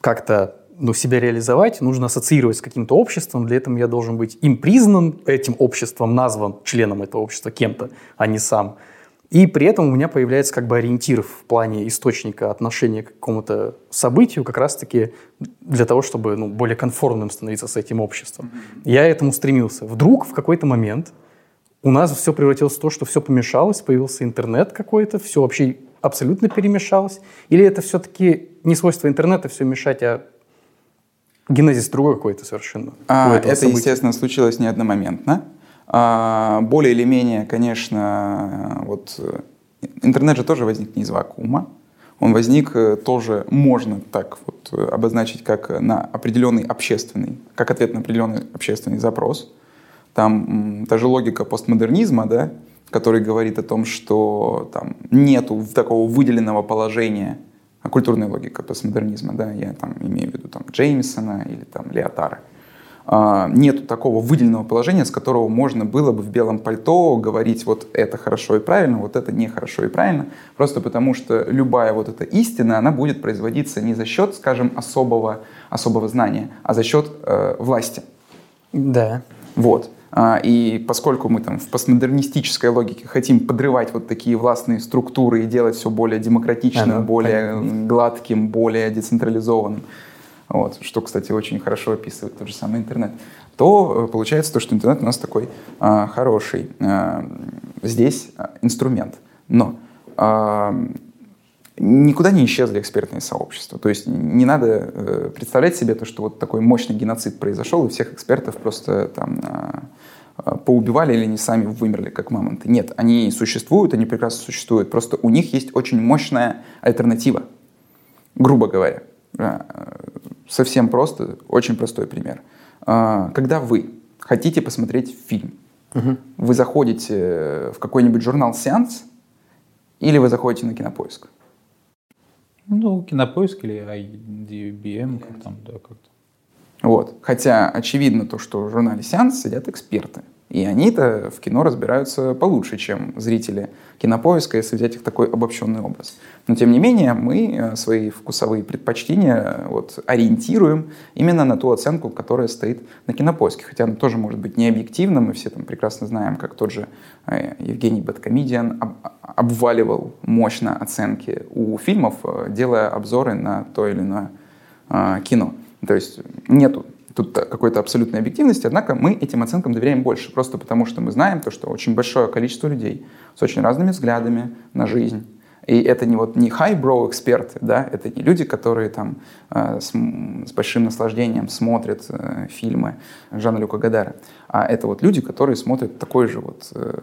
как-то ну, себя реализовать, нужно ассоциировать с каким-то обществом. Для этого я должен быть им признан, этим обществом назван членом этого общества кем-то, а не сам. И при этом у меня появляется как бы ориентир в плане источника отношения к какому-то событию, как раз-таки для того, чтобы ну, более конформным становиться с этим обществом. Я этому стремился. Вдруг в какой-то момент у нас все превратилось в то, что все помешалось, появился интернет какой-то, все вообще абсолютно перемешалось. Или это все-таки не свойство интернета все мешать, а генезис другой какой-то совершенно. А, это, события. естественно, случилось не одномоментно. А, более или менее, конечно, вот э, интернет же тоже возник не из вакуума. Он возник э, тоже, можно так вот э, обозначить, как на определенный общественный, как ответ на определенный общественный запрос. Там та же логика постмодернизма, да, который говорит о том, что там нету такого выделенного положения а культурная логика постмодернизма, да, я там имею в виду там Джеймисона или там Леотара. А, нет такого выделенного положения, с которого можно было бы в белом пальто говорить вот это хорошо и правильно, вот это нехорошо и правильно, просто потому что любая вот эта истина, она будет производиться не за счет, скажем, особого, особого знания, а за счет э, власти. Да. Вот. А, и поскольку мы там в постмодернистической логике хотим подрывать вот такие властные структуры и делать все более демократичным, а, ну, более понятно. гладким, более децентрализованным, вот, что, кстати, очень хорошо описывает тот же самый интернет, то э, получается то, что интернет у нас такой а, хороший а, здесь а, инструмент. Но а, никуда не исчезли экспертные сообщества. То есть не надо э, представлять себе то, что вот такой мощный геноцид произошел, и всех экспертов просто там э, поубивали или они сами вымерли, как мамонты. Нет, они существуют, они прекрасно существуют, просто у них есть очень мощная альтернатива, грубо говоря. Э, совсем просто, очень простой пример. Э, когда вы хотите посмотреть фильм, угу. вы заходите в какой-нибудь журнал «Сеанс» или вы заходите на кинопоиск. Ну, кинопоиск или IDBM, как там, да, как-то. Вот. Хотя очевидно то, что в журнале «Сеанс» сидят эксперты. И они-то в кино разбираются получше, чем зрители кинопоиска, если взять их такой обобщенный образ. Но тем не менее, мы э, свои вкусовые предпочтения э, вот, ориентируем именно на ту оценку, которая стоит на кинопоиске. Хотя она тоже может быть не объективна, мы все там прекрасно знаем, как тот же э, Евгений Бэткомедиан обваливал мощно оценки у фильмов, делая обзоры на то или иное кино. То есть нету тут какой-то абсолютной объективности, однако мы этим оценкам доверяем больше, просто потому что мы знаем то, что очень большое количество людей с очень разными взглядами на жизнь, и это не вот не high-brow эксперты, да, это не люди, которые там э, с, с большим наслаждением смотрят э, фильмы Жана Люка Гадара, а это вот люди, которые смотрят такой же вот э,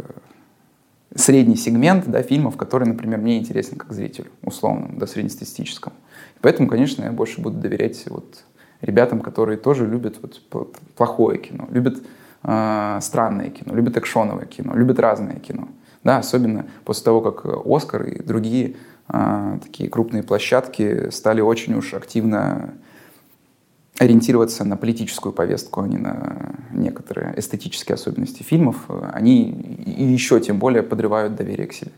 средний сегмент да, фильмов, который, например, мне интересен как зрителю, условно, да, среднестатистическому. Поэтому, конечно, я больше буду доверять вот ребятам, которые тоже любят вот плохое кино, любят э, странное кино, любят экшоновое кино, любят разное кино. Да, особенно после того, как «Оскар» и другие э, такие крупные площадки стали очень уж активно ориентироваться на политическую повестку, а не на некоторые эстетические особенности фильмов, они еще тем более подрывают доверие к себе.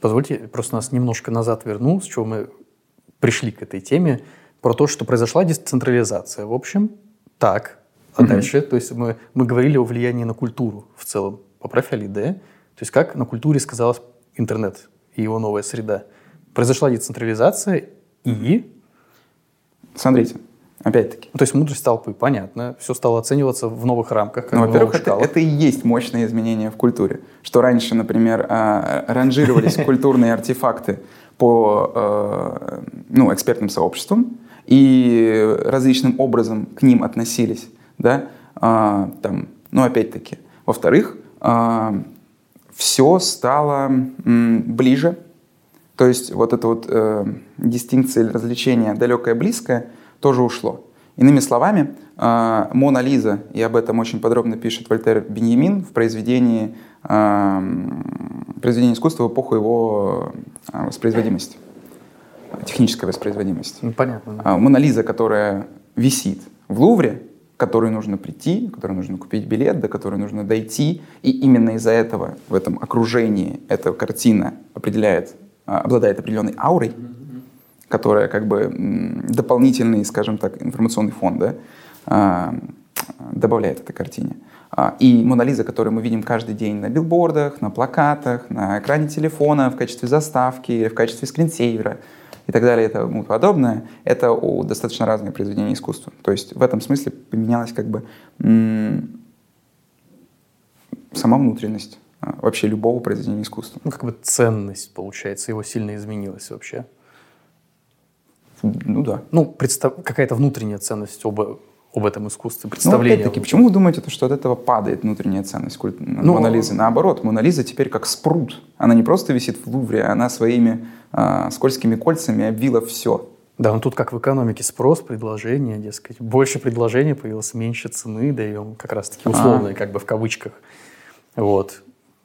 Позвольте, просто нас немножко назад верну, с чего мы пришли к этой теме про то, что произошла децентрализация. В общем, так. А угу. дальше, то есть мы, мы говорили о влиянии на культуру в целом. Поправь, Али, да? То есть как на культуре сказалась интернет и его новая среда. Произошла децентрализация и... Смотрите, Опять-таки. Ну, то есть мудрость толпы, понятно. Все стало оцениваться в новых рамках. Ну, во-первых, это, это и есть мощное изменение в культуре. Что раньше, например, а, ранжировались культурные артефакты по э, ну, экспертным сообществам и различным образом к ним относились. Да? А, там, ну, опять-таки. Во-вторых, а, все стало ближе. То есть вот эта вот э, дистинкция или развлечение далекое-близкое – тоже ушло. Иными словами, а, Мона Лиза, и об этом очень подробно пишет Вольтер Беньямин в произведении, а, произведении искусства в эпоху его а, воспроизводимости, технической воспроизводимости. Ну, понятно. Да. Мона Лиза, которая висит в Лувре, к которой нужно прийти, к которой нужно купить билет, до которой нужно дойти, и именно из-за этого в этом окружении эта картина определяет, обладает определенной аурой, mm-hmm которая как бы дополнительный, скажем так, информационный фон да, а, добавляет этой картине. А, и Мона Лиза, которую мы видим каждый день на билбордах, на плакатах, на экране телефона в качестве заставки, в качестве скринсейвера и так далее и тому подобное, это достаточно разные произведения искусства. То есть в этом смысле поменялась как бы сама внутренность а, вообще любого произведения искусства. Ну, как бы ценность, получается, его сильно изменилась вообще. Ну да. Ну, представ... какая-то внутренняя ценность об, об этом искусстве, представление. Ну, опять-таки, почему вы думаете, что от этого падает внутренняя ценность культ... ну, Монолизы? Наоборот, Монолиза теперь как спрут. Она не просто висит в Лувре, она своими э, скользкими кольцами обвила все. Да, ну тут как в экономике спрос, предложение, дескать. Больше предложений появилось, меньше цены даем, как раз-таки условные, а. как бы в кавычках. Вот.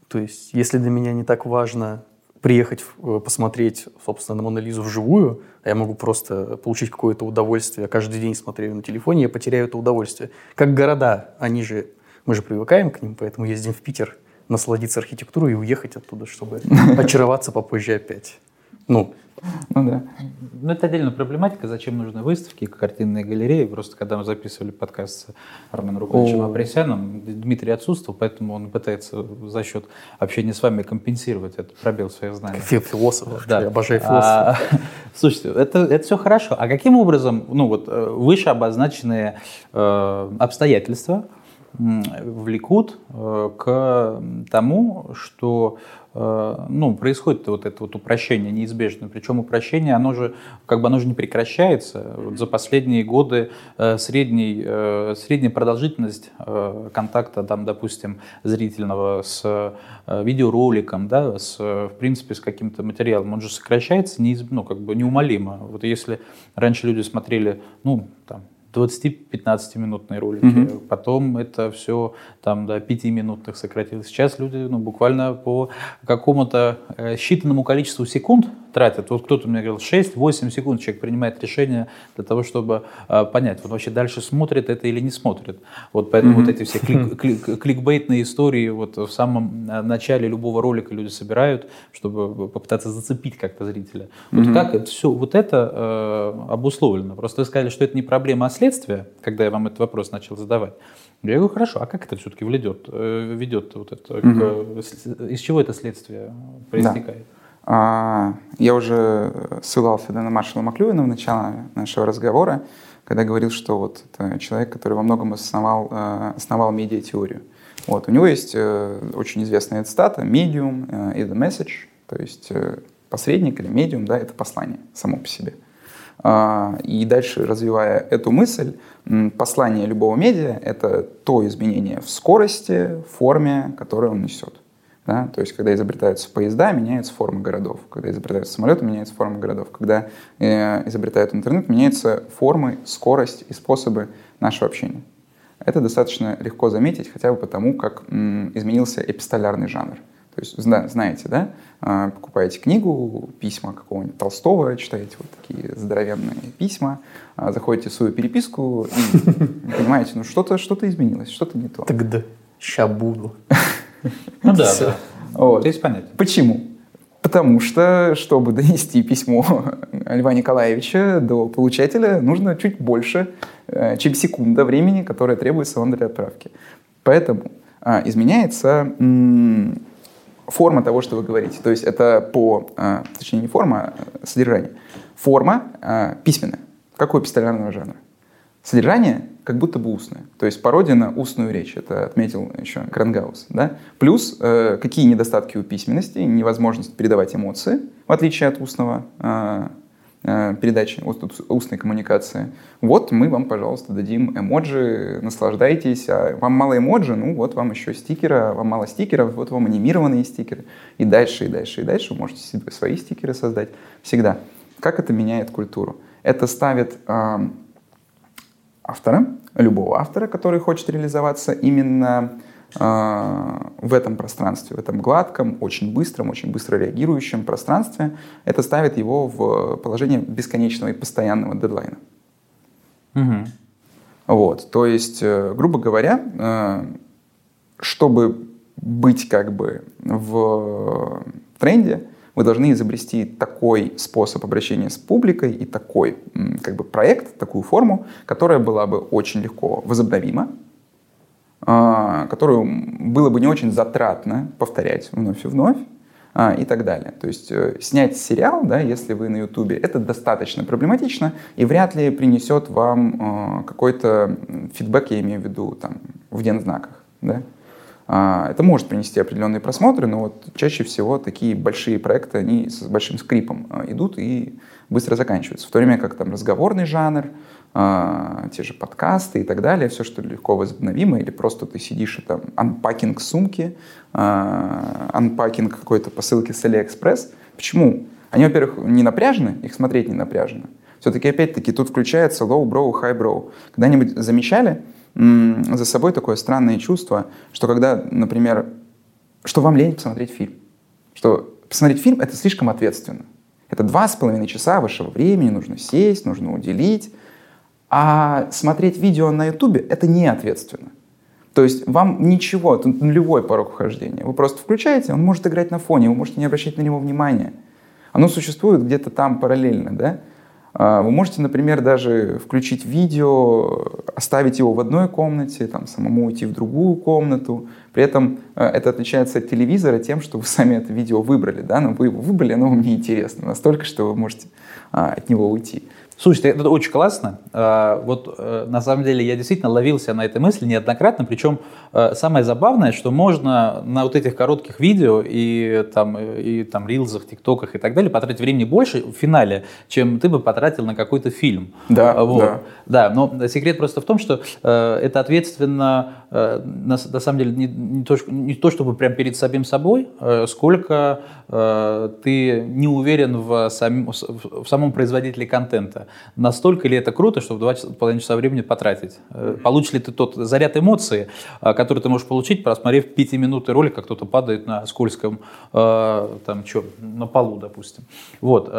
То есть, если для меня не так важно приехать э, посмотреть, собственно, на Мону Лизу вживую, а я могу просто получить какое-то удовольствие. Каждый день смотрю на телефоне, я потеряю это удовольствие. Как города, они же, мы же привыкаем к ним, поэтому ездим в Питер насладиться архитектурой и уехать оттуда, чтобы очароваться попозже опять. Ну, ну да. Ну, это отдельная проблематика, зачем нужны выставки, картинные галереи. Просто когда мы записывали подкаст с Арменом Рукавичем Апресяном, Дмитрий отсутствовал, поэтому он пытается за счет общения с вами компенсировать этот пробел своих знаний. Философ, да. я обожаю философов. А, слушайте, это, это все хорошо. А каким образом, ну вот, э, выше обозначенные э, обстоятельства влекут э, к тому, что Э, ну, происходит вот это вот упрощение неизбежно. Причем упрощение, оно же, как бы оно же не прекращается. Вот за последние годы э, средний, э, средняя продолжительность контакта, там, допустим, зрительного с видеороликом, да, с, в принципе, с каким-то материалом, он же сокращается неиз, ну, как бы неумолимо. Вот если раньше люди смотрели, ну, там, 20-15-минутные ролики. Угу. Потом это все там до 5-минутных сократилось. Сейчас люди ну, буквально по какому-то э, считанному количеству секунд тратят. Вот кто-то мне говорил, 6-8 секунд человек принимает решение для того, чтобы э, понять, он вообще дальше смотрит это или не смотрит. Вот поэтому mm-hmm. вот эти все клик, клик, кликбейтные истории вот в самом э, начале любого ролика люди собирают, чтобы попытаться зацепить как-то зрителя. Вот mm-hmm. как это все, вот это э, обусловлено? Просто вы сказали, что это не проблема, а следствие, когда я вам этот вопрос начал задавать. Я говорю, хорошо, а как это все-таки ведет, э, ведет вот это, угу. к, из чего это следствие проистекает? Да. А, я уже ссылался да, на Маршала Маклюина в начале нашего разговора, когда говорил, что вот это человек, который во многом основал, э, основал медиа-теорию. Вот, у него есть э, очень известная цитата «Medium is the message», то есть посредник или медиум, да, это послание само по себе. А, и дальше, развивая эту мысль, послание любого медиа — это то изменение в скорости, форме, которое он несет. Да? То есть, когда изобретаются поезда, меняется форма городов. Когда изобретаются самолеты, меняется форма городов. Когда э, изобретают интернет, меняются формы, скорость и способы нашего общения. Это достаточно легко заметить, хотя бы потому, как м, изменился эпистолярный жанр. То есть, знаете, да, а, покупаете книгу, письма какого-нибудь Толстого, читаете вот такие здоровенные письма, а, заходите в свою переписку и понимаете, ну что-то что изменилось, что-то не то. Тогда ща буду. Ну да, да. Вот. Здесь понятно. Почему? Потому что, чтобы донести письмо Льва Николаевича до получателя, нужно чуть больше, э, чем секунда времени, которое требуется вам для отправки. Поэтому а, изменяется форма того, что вы говорите. То есть это по, а, точнее не форма, а содержание. Форма а, письменная. Какого эпистолярного жанра? Содержание как будто бы устное. То есть пародия на устную речь. Это отметил еще Крангаус. Да? Плюс э, какие недостатки у письменности? Невозможность передавать эмоции, в отличие от устного э, э передачи, устной коммуникации. Вот мы вам, пожалуйста, дадим эмоджи, наслаждайтесь. А вам мало эмоджи, ну вот вам еще стикера, вам мало стикеров, вот вам анимированные стикеры. И дальше, и дальше, и дальше вы можете себе свои стикеры создать. Всегда. Как это меняет культуру? Это ставит э, автора, любого автора, который хочет реализоваться именно э, в этом пространстве, в этом гладком, очень быстром, очень быстро реагирующем пространстве, это ставит его в положение бесконечного и постоянного дедлайна. Угу. Вот, то есть, э, грубо говоря, э, чтобы быть как бы в тренде, вы должны изобрести такой способ обращения с публикой и такой как бы проект, такую форму, которая была бы очень легко возобновима, а, которую было бы не очень затратно повторять вновь и вновь, а, и так далее. То есть э, снять сериал, да, если вы на Ютубе, это достаточно проблематично и вряд ли принесет вам а, какой-то фидбэк, я имею в виду, там, в гензнаках. Да? А, это может принести определенные просмотры, но вот чаще всего такие большие проекты, они с большим скрипом а, идут и быстро заканчиваются. В то время как там разговорный жанр, а, те же подкасты и так далее, все, что легко возобновимо, или просто ты сидишь и там unpacking сумки, unpacking какой-то посылки с Алиэкспресс. Почему? Они, во-первых, не напряжены, их смотреть не напряжено. Все-таки, опять-таки, тут включается low brow, high brow. Когда-нибудь замечали, за собой такое странное чувство, что когда, например, что вам лень посмотреть фильм, что посмотреть фильм — это слишком ответственно. Это два с половиной часа вашего времени, нужно сесть, нужно уделить. А смотреть видео на ютубе — это не ответственно. То есть вам ничего, это нулевой порог вхождения. Вы просто включаете, он может играть на фоне, вы можете не обращать на него внимания. Оно существует где-то там параллельно, да? А, вы можете, например, даже включить видео, оставить его в одной комнате, там, самому уйти в другую комнату. При этом э, это отличается от телевизора тем, что вы сами это видео выбрали. Да? Но вы его выбрали, оно вам неинтересно. Настолько, что вы можете а, от него уйти. Слушайте, это очень классно. А, вот э, на самом деле я действительно ловился на этой мысли неоднократно, причем э, самое забавное, что можно на вот этих коротких видео и там, и там рилзах, тиктоках и так далее потратить времени больше в финале, чем ты бы потратил на какой-то фильм. Да, вот. да. Да, но секрет просто в том, что э, это ответственно, на, на самом деле, не, не, то, не то, чтобы прям перед самим собой, сколько ты не уверен в, сам, в самом производителе контента настолько ли это круто, чтобы два половиной часа времени потратить? Э, получишь ли ты тот заряд эмоций, э, который ты можешь получить, просмотрев пятиминутный ролик, как кто-то падает на скользком, э, там, что, на полу, допустим. Вот,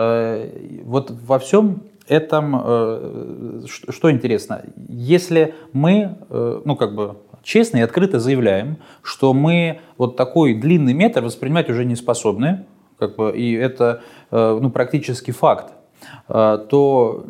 вот во всем этом, что интересно, если мы, ну, как бы, честно и открыто заявляем, что мы вот такой длинный метр воспринимать уже не способны, как бы, и это ну, практически факт, Э, то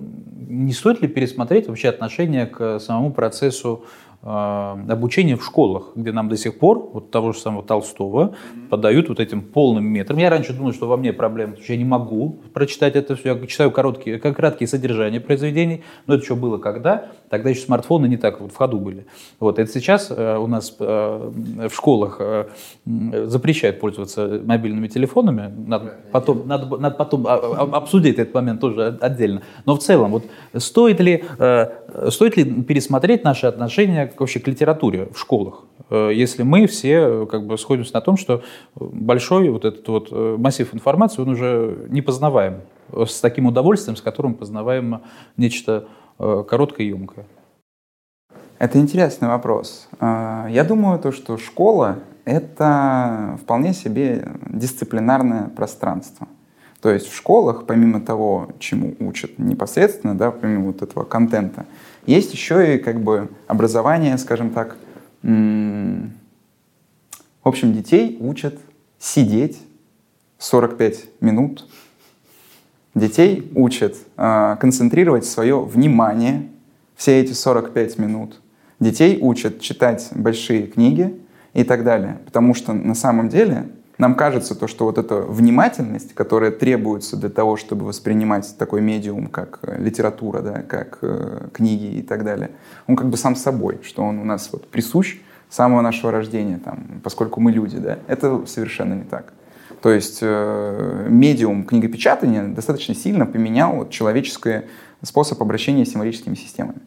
не стоит ли пересмотреть вообще отношение к самому процессу Э, обучение в школах, где нам до сих пор, вот того же самого Толстого, mm-hmm. подают вот этим полным метром. Я раньше думал, что во мне проблема, что я не могу прочитать это все. Я читаю короткие, как краткие содержания произведений, но это что было когда? Тогда еще смартфоны не так вот в ходу были. Вот, это сейчас э, у нас э, в школах э, запрещают пользоваться мобильными телефонами. Надо потом, надо, надо потом а, а, обсудить этот момент тоже отдельно. Но в целом, вот стоит ли, э, стоит ли пересмотреть наши отношения вообще к литературе в школах, э, если мы все э, как бы сходимся на том, что большой вот этот вот э, массив информации, он уже не познаваем с таким удовольствием, с которым познаваем нечто короткое и емкое. Это интересный вопрос. Я думаю, то, что школа — это вполне себе дисциплинарное пространство. То есть в школах, помимо того, чему учат непосредственно, да, помимо вот этого контента, есть еще и как бы образование, скажем так, в общем, детей учат сидеть 45 минут. Детей учат э, концентрировать свое внимание все эти 45 минут. Детей учат читать большие книги и так далее. Потому что на самом деле нам кажется то, что вот эта внимательность, которая требуется для того, чтобы воспринимать такой медиум, как э, литература, да, как э, книги и так далее, он как бы сам собой, что он у нас вот присущ с самого нашего рождения, там, поскольку мы люди, да, это совершенно не так. То есть э, медиум книгопечатания достаточно сильно поменял вот, человеческий способ обращения с символическими системами.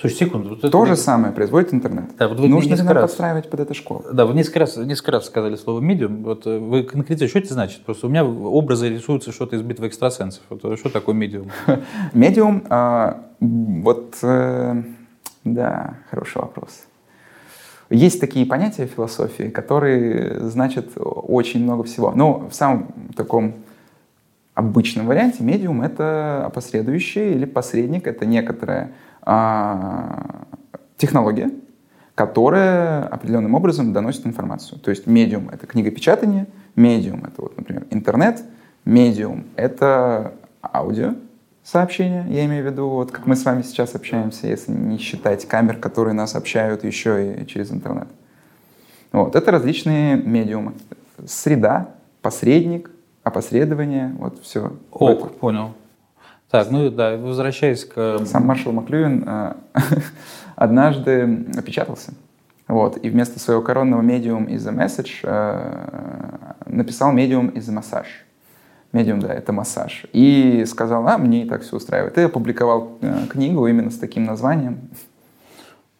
Слушай, секунду. Вот То же самое производит интернет. Да, вот вы Нужно ли нам раз... подстраивать под это школу? Да, вы несколько раз, несколько раз сказали слово медиум. Вот э, вы конкретизируете, что это значит? Просто у меня образы рисуются что-то из битвы экстрасенсов. Вот, э, что такое медиум? Медиум, а, вот, э, да, хороший вопрос. Есть такие понятия в философии, которые значат очень много всего. Но в самом таком обычном варианте медиум — это опосредующий или посредник, это некоторая а, технология, которая определенным образом доносит информацию. То есть медиум — это книгопечатание, медиум — это, вот, например, интернет, медиум — это аудио, сообщения, я имею в виду, вот как мы с вами сейчас общаемся, если не считать камер, которые нас общают еще и через интернет. Вот, это различные медиумы. Среда, посредник, опосредование, вот все. Ок, понял. Так, ну да, возвращаясь к... Сам маршал Маклюин э, однажды опечатался. Вот, и вместо своего коронного медиум из The Message э, написал медиум из The Massage. Медиум, да, это массаж. И сказал, а, мне и так все устраивает. И опубликовал э, книгу именно с таким названием.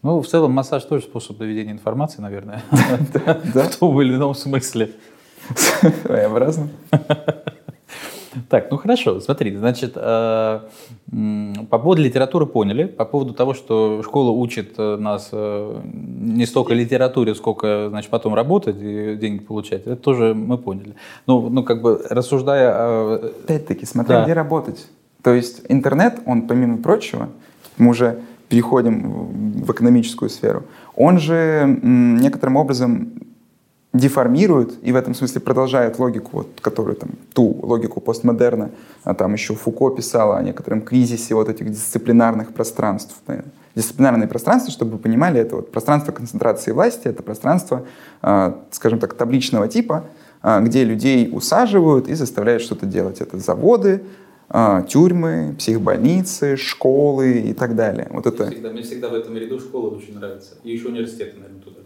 Ну, в целом, массаж тоже способ доведения информации, наверное. В том или ином смысле. Своеобразно. Так, ну хорошо, смотри, значит, э, по поводу литературы поняли, по поводу того, что школа учит э, нас э, не столько литературе, сколько, значит, потом работать и деньги получать, это тоже мы поняли. Ну, ну как бы рассуждая... Опять-таки, смотри, да. где работать. То есть интернет, он, помимо прочего, мы уже переходим в экономическую сферу, он же некоторым образом деформирует и в этом смысле продолжает логику, вот, которую там, ту логику постмодерна, а там еще Фуко писала о некотором кризисе вот этих дисциплинарных пространств. Да. Дисциплинарные пространства, чтобы вы понимали, это вот пространство концентрации власти, это пространство, э, скажем так, табличного типа, э, где людей усаживают и заставляют что-то делать. Это заводы, э, тюрьмы, психбольницы, школы и так далее. Вот это... всегда, мне всегда в этом ряду школа очень нравится. И еще университеты, наверное, туда.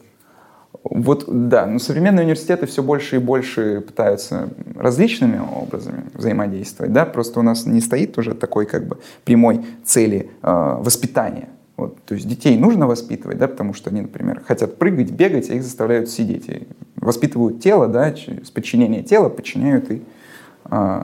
Вот да, но современные университеты все больше и больше пытаются различными образами взаимодействовать, да, просто у нас не стоит уже такой как бы прямой цели э, воспитания. Вот, то есть детей нужно воспитывать, да, потому что они, например, хотят прыгать, бегать, а их заставляют сидеть. И воспитывают тело, да, через подчинение тела подчиняют и э,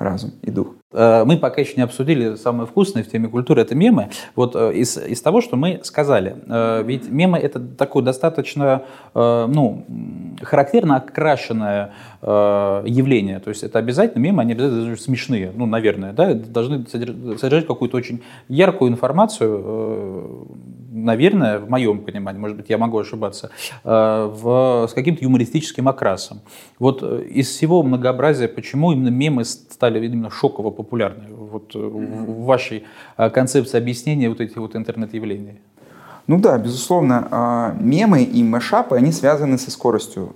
разум и дух. Э, мы пока еще не обсудили самое вкусное в теме культуры, это мемы. Вот э, из, из того, что мы сказали, э, ведь мемы это такое достаточно ну, характерно окрашенное явление. То есть это обязательно мемы, они обязательно смешные, ну, наверное, да, должны содержать какую-то очень яркую информацию, наверное, в моем понимании, может быть, я могу ошибаться, в, с каким-то юмористическим окрасом. Вот из всего многообразия, почему именно мемы стали именно шоково популярны вот, mm-hmm. в вашей концепции объяснения вот этих вот интернет-явлений? Ну да, безусловно, мемы и мэшапы, они связаны со скоростью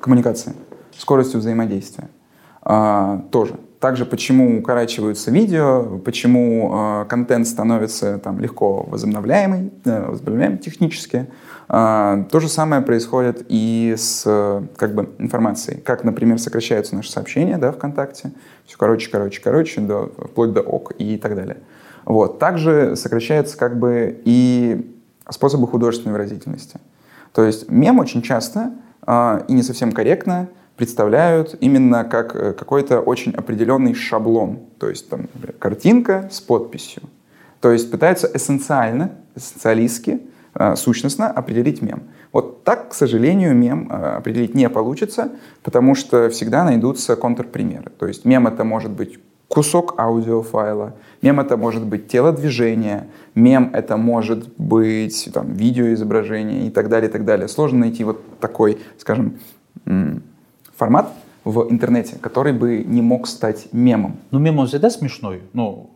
коммуникации, скоростью взаимодействия тоже. Также почему укорачиваются видео, почему контент становится там, легко возобновляемый, э, возобновляемый технически. А, то же самое происходит и с как бы, информацией. Как, например, сокращаются наши сообщения да, ВКонтакте. Все короче, короче, короче, до, вплоть до ок и так далее. Вот. Также сокращаются как бы и способы художественной выразительности. То есть мем очень часто э, и не совсем корректно представляют именно как э, какой-то очень определенный шаблон. То есть там, например, картинка с подписью. То есть пытаются эссенциально, эссенциалистски Э, сущностно определить мем. Вот так, к сожалению, мем э, определить не получится, потому что всегда найдутся контрпримеры. То есть мем это может быть кусок аудиофайла, мем это может быть телодвижение, мем это может быть там, видеоизображение и так далее, и так далее. Сложно найти вот такой, скажем, формат, в интернете, который бы не мог стать мемом? Ну, мем он всегда смешной. Ну,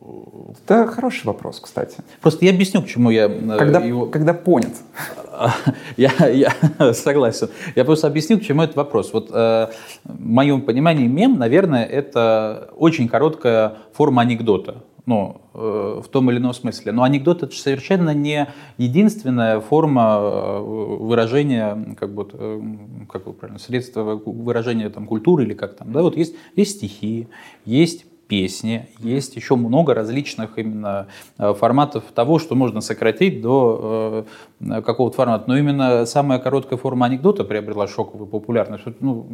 это хороший вопрос, кстати. Просто я объясню, к чему я э, когда, его... Когда понят. Я, я согласен. Я просто объяснил, к чему этот вопрос. Вот э, в моем понимании мем, наверное, это очень короткая форма анекдота ну, э, в том или ином смысле. Но анекдот это совершенно не единственная форма э, выражения, как бы, э, как бы правильно, средства выражения там, культуры или как там. Да? Вот есть, есть стихи, есть песни, есть еще много различных именно форматов того, что можно сократить до какого-то формата. Но именно самая короткая форма анекдота приобрела шоковую популярность. Ну,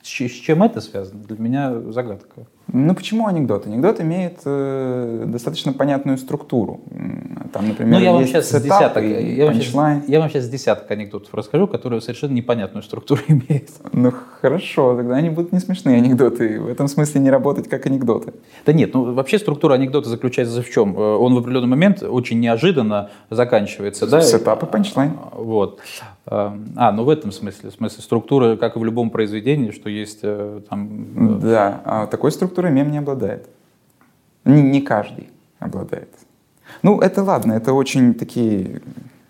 с чем это связано? Для меня загадка. Ну почему анекдот? Анекдот имеет э, достаточно понятную структуру. Там, например, ну, я вам сейчас десяток, я вам сейчас, я вам сейчас десяток анекдотов расскажу, которые совершенно непонятную структуру имеют. Ну хорошо, тогда они будут не смешные анекдоты. В этом смысле не работать как анекдоты. Да нет, ну вообще структура анекдота заключается в чем? Э, он в определенный момент очень неожиданно заканчивается, да? Setup и punchline. Вот. А, ну в этом смысле, в смысле структуры, как и в любом произведении, что есть э, там... Э, да, а такой структурой мем не обладает. Не, не каждый обладает. Ну, это ладно, это очень такие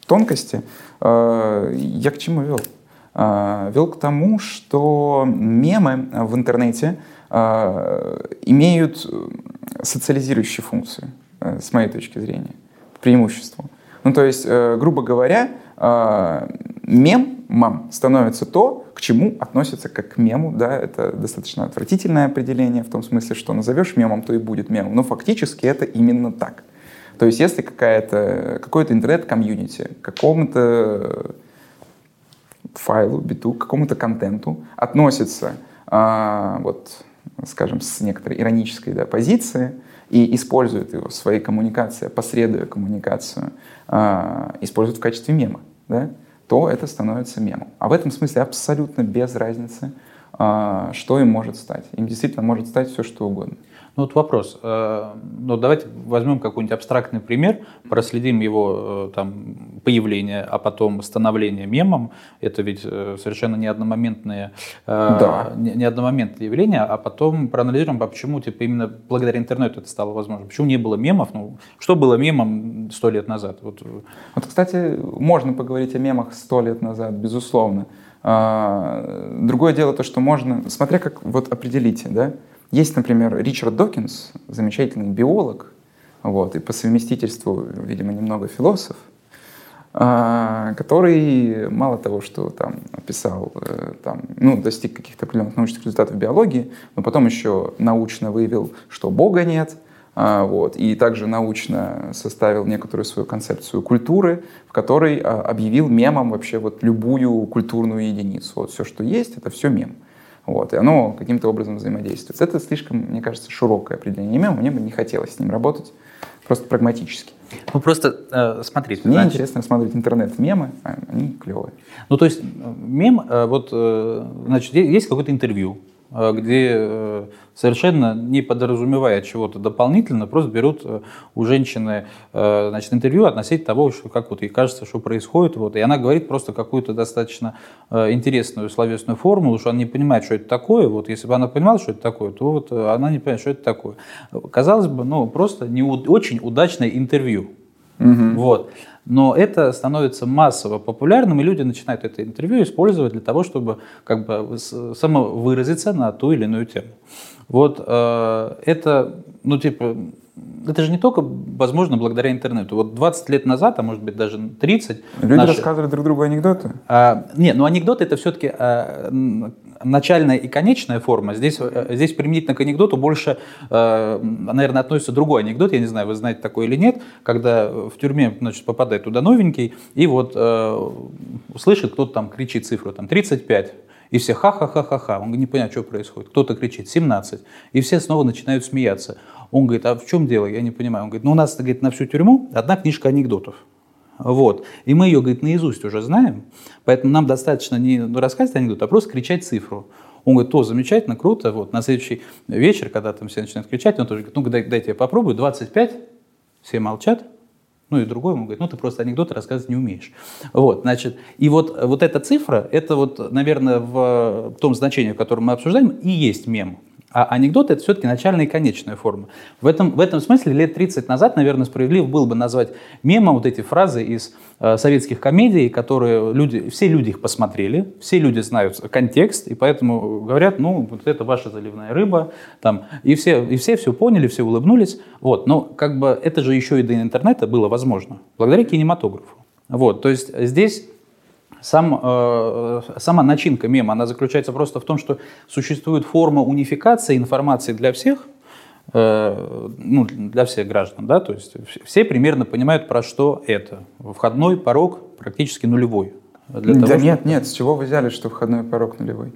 тонкости. А, я к чему вел? Вел к тому, что мемы в интернете имеют социализирующую функцию, э, с моей точки зрения, преимущество. Ну, то есть, э, грубо говоря, э, мем, мам, становится то, к чему относится как к мему, да, это достаточно отвратительное определение в том смысле, что назовешь мемом, то и будет мемом, но фактически это именно так. То есть, если какая-то, какой-то интернет-комьюнити, какому-то файлу, биту, какому-то контенту относится, а, вот, скажем, с некоторой иронической да, позиции, и используют его в своей коммуникации, посредуя коммуникацию, э, используют в качестве мема, да, то это становится мемом. А в этом смысле абсолютно без разницы, э, что им может стать. Им действительно может стать все, что угодно. Ну вот вопрос. Э, ну давайте возьмем какой-нибудь абстрактный пример, проследим его э, там появление, а потом становление мемом. Это ведь э, совершенно не одномоментные, да. не одномоментные явления, а потом проанализируем, а почему типа именно благодаря интернету это стало возможно. Почему не было мемов? Ну что было мемом сто лет назад? Вот. вот, кстати, можно поговорить о мемах сто лет назад, безусловно. А, другое дело то, что можно, смотря как вот определите, да, есть, например, Ричард Докинс, замечательный биолог, вот, и по совместительству, видимо, немного философ, а, который мало того, что там описал, э, там, ну, достиг каких-то определенных научных результатов в биологии, но потом еще научно выявил, что Бога нет, а, вот, и также научно составил некоторую свою концепцию культуры, в которой а, объявил мемом вообще вот любую культурную единицу. Вот все, что есть, это все мем. Вот, и оно каким-то образом взаимодействует. Это слишком, мне кажется, широкое определение мема, мне бы не хотелось с ним работать, просто прагматически. Ну просто э, смотрите. Мне значит... интересно смотреть интернет-мемы, а они клевые. Ну то есть э, мем, э, вот, э, значит, есть какое-то интервью, где совершенно не подразумевая чего-то дополнительно, просто берут э, у женщины значит, интервью относительно того, что, как вот ей кажется, что происходит. Вот, и она говорит просто какую-то достаточно интересную словесную формулу, что она не понимает, что это такое. Вот, если бы она понимала, что это такое, то вот она не понимает, что это такое. Казалось бы, ну, просто не очень удачное интервью. Угу. Вот. Но это становится массово популярным, и люди начинают это интервью использовать для того, чтобы как бы самовыразиться на ту или иную тему. Вот э, это, ну типа, это же не только возможно благодаря интернету. Вот 20 лет назад, а может быть даже 30... Люди наши... рассказывали друг другу анекдоты? А, не, ну анекдоты это все-таки а, начальная и конечная форма. Здесь, э, здесь применительно к анекдоту больше, а, наверное, относится другой анекдот. Я не знаю, вы знаете такой или нет. Когда в тюрьме значит, попадает туда новенький, и вот а, услышит, кто-то там кричит цифру, там 35. И все ха-ха-ха-ха-ха. Он не понимает, что происходит. Кто-то кричит 17. И все снова начинают смеяться. Он говорит, а в чем дело? Я не понимаю. Он говорит, ну у нас, говорит, на всю тюрьму одна книжка анекдотов. Вот. И мы ее, говорит, наизусть уже знаем, поэтому нам достаточно не ну, рассказывать анекдот, а просто кричать цифру. Он говорит, то, замечательно, круто. Вот. На следующий вечер, когда там все начинают кричать, он тоже говорит, ну, дай, дайте я попробую, 25, все молчат, ну и другой ему говорит, ну ты просто анекдоты рассказывать не умеешь. Вот, значит, и вот, вот эта цифра, это вот, наверное, в том значении, в котором мы обсуждаем, и есть мем. А анекдот это все-таки начальная и конечная форма. В этом, в этом смысле лет 30 назад, наверное, справедливо было бы назвать мемом вот эти фразы из э, советских комедий, которые люди, все люди их посмотрели, все люди знают контекст, и поэтому говорят, ну, вот это ваша заливная рыба, там, и все, и все все поняли, все улыбнулись. Вот, но как бы это же еще и до интернета было возможно, благодаря кинематографу. Вот, то есть здесь сам, э, сама начинка мема, она заключается просто в том, что существует форма унификации информации для всех, э, ну, для всех граждан, да, то есть все примерно понимают, про что это. Входной порог практически нулевой. Для да того, нет, чтобы... нет, с чего вы взяли, что входной порог нулевой?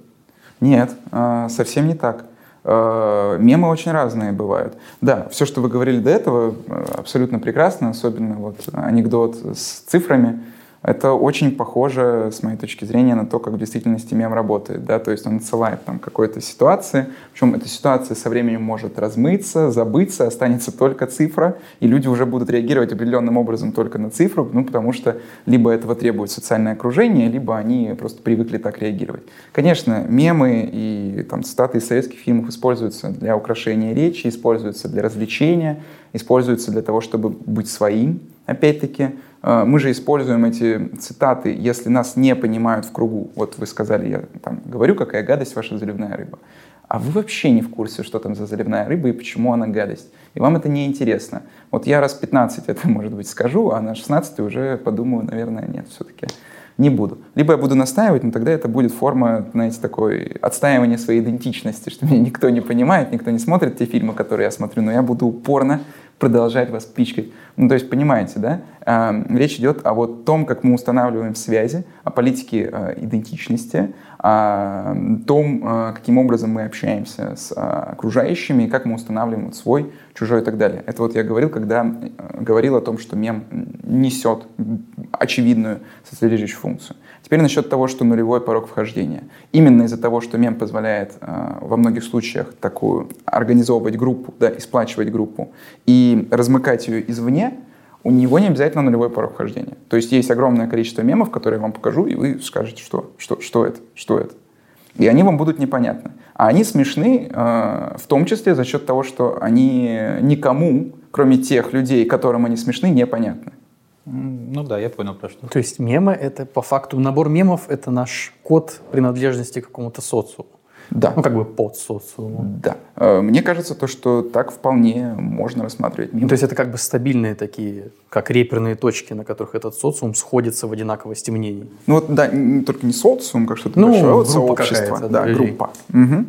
Нет, э, совсем не так. Э, мемы очень разные бывают. Да, все, что вы говорили до этого, э, абсолютно прекрасно, особенно вот анекдот с цифрами – это очень похоже, с моей точки зрения, на то, как в действительности мем работает. Да? То есть он отсылает там какой-то ситуации, причем эта ситуация со временем может размыться, забыться, останется только цифра, и люди уже будут реагировать определенным образом только на цифру, ну, потому что либо этого требует социальное окружение, либо они просто привыкли так реагировать. Конечно, мемы и там, цитаты из советских фильмов используются для украшения речи, используются для развлечения, используются для того, чтобы быть своим, опять-таки, э, мы же используем эти цитаты, если нас не понимают в кругу. Вот вы сказали, я там говорю, какая гадость ваша заливная рыба. А вы вообще не в курсе, что там за заливная рыба и почему она гадость. И вам это не интересно. Вот я раз 15 это, может быть, скажу, а на 16 уже подумаю, наверное, нет, все-таки не буду. Либо я буду настаивать, но тогда это будет форма, знаете, такой отстаивания своей идентичности, что меня никто не понимает, никто не смотрит те фильмы, которые я смотрю, но я буду упорно продолжать вас пичкать. Ну, то есть, понимаете, да? А, речь идет о вот том, как мы устанавливаем связи, о политике а, идентичности, о том, а, каким образом мы общаемся с окружающими, и как мы устанавливаем вот свой, чужой и так далее. Это вот я говорил, когда э, говорил о том, что мем несет очевидную социализирующую функцию. Теперь насчет того, что нулевой порог вхождения. Именно из-за того, что мем позволяет э, во многих случаях такую организовывать группу, да, и группу, и размыкать ее извне, у него не обязательно нулевой порог вхождения. То есть есть огромное количество мемов, которые я вам покажу, и вы скажете, что, что, что это, что это. И они вам будут непонятны. А они смешны э, в том числе за счет того, что они никому, кроме тех людей, которым они смешны, непонятны. Ну да, я понял про что. То есть мемы — это по факту набор мемов — это наш код принадлежности к какому-то социуму. Да. Ну, как бы под социумом. Да. Э, мне кажется, то, что так вполне можно рассматривать. Ну, то есть это как бы стабильные такие, как реперные точки, на которых этот социум сходится в одинаковости мнений. Ну вот, да, только не социум, как что-то ну, большое, а вот сообщество. Да, группа. Угу.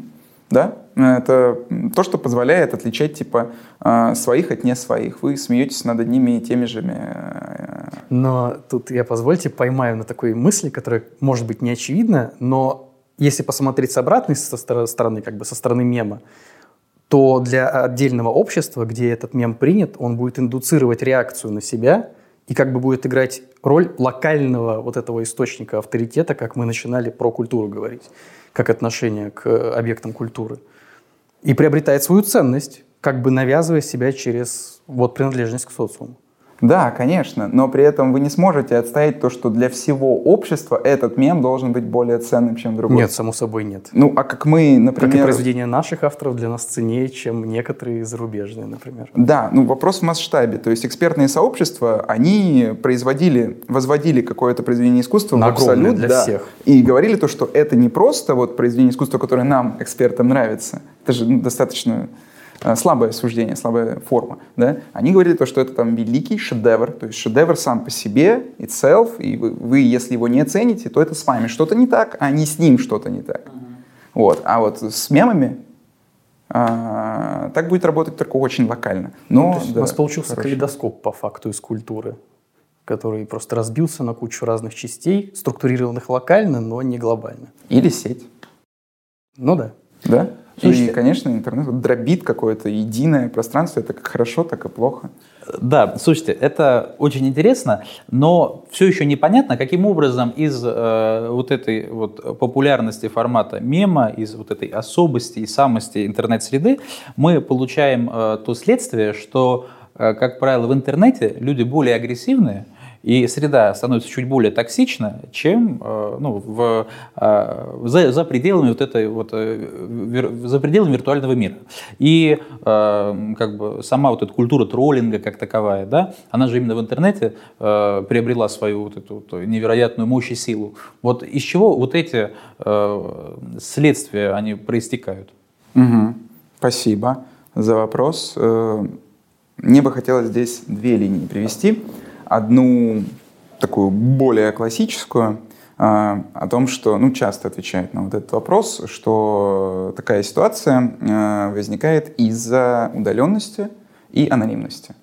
Да, это то, что позволяет отличать типа э, своих от не своих. Вы смеетесь над одними и теми же. Э, но тут я позвольте поймаю на такой мысли, которая может быть не очевидна, но если посмотреть с обратной со стороны, как бы со стороны мема, то для отдельного общества, где этот мем принят, он будет индуцировать реакцию на себя и как бы будет играть роль локального вот этого источника авторитета, как мы начинали про культуру говорить, как отношение к объектам культуры. И приобретает свою ценность, как бы навязывая себя через вот принадлежность к социуму. Да, конечно, но при этом вы не сможете отстоять то, что для всего общества этот мем должен быть более ценным, чем другой. Нет, само собой нет. Ну, а как мы, например... Как и произведения наших авторов для нас ценнее, чем некоторые зарубежные, например. Да, ну вопрос в масштабе. То есть экспертные сообщества, они производили, возводили какое-то произведение искусства На в абсолют, для да, всех. И говорили то, что это не просто вот произведение искусства, которое нам, экспертам, нравится. Это же ну, достаточно слабое суждение, слабая форма, да, они говорили то, что это там великий шедевр, то есть шедевр сам по себе, itself, и вы, вы если его не цените, то это с вами что-то не так, а не с ним что-то не так. Uh-huh. Вот. А вот с мемами а, так будет работать только очень локально. Но, ну, да, у нас получился хороший. калейдоскоп по факту из культуры, который просто разбился на кучу разных частей, структурированных локально, но не глобально. Или сеть. Ну да. Да? Слушайте, и, конечно, интернет дробит какое-то единое пространство. Это как хорошо, так и плохо. Да, слушайте, это очень интересно, но все еще непонятно, каким образом из э, вот этой вот популярности формата мема, из вот этой особости и самости интернет-среды мы получаем э, то следствие, что, э, как правило, в интернете люди более агрессивные и среда становится чуть более токсична, чем э, ну, в, э, за, за пределами вот этой вот, э, за пределами виртуального мира. И как бы сама вот эта культура троллинга как таковая, да, она же именно в интернете приобрела свою вот эту вот невероятную мощь и силу. Вот из чего вот эти следствия, они проистекают? Угу. Спасибо за вопрос. Мне бы хотелось здесь две линии привести одну такую более классическую, а, о том, что, ну, часто отвечает на вот этот вопрос, что такая ситуация а, возникает из-за удаленности и анонимности.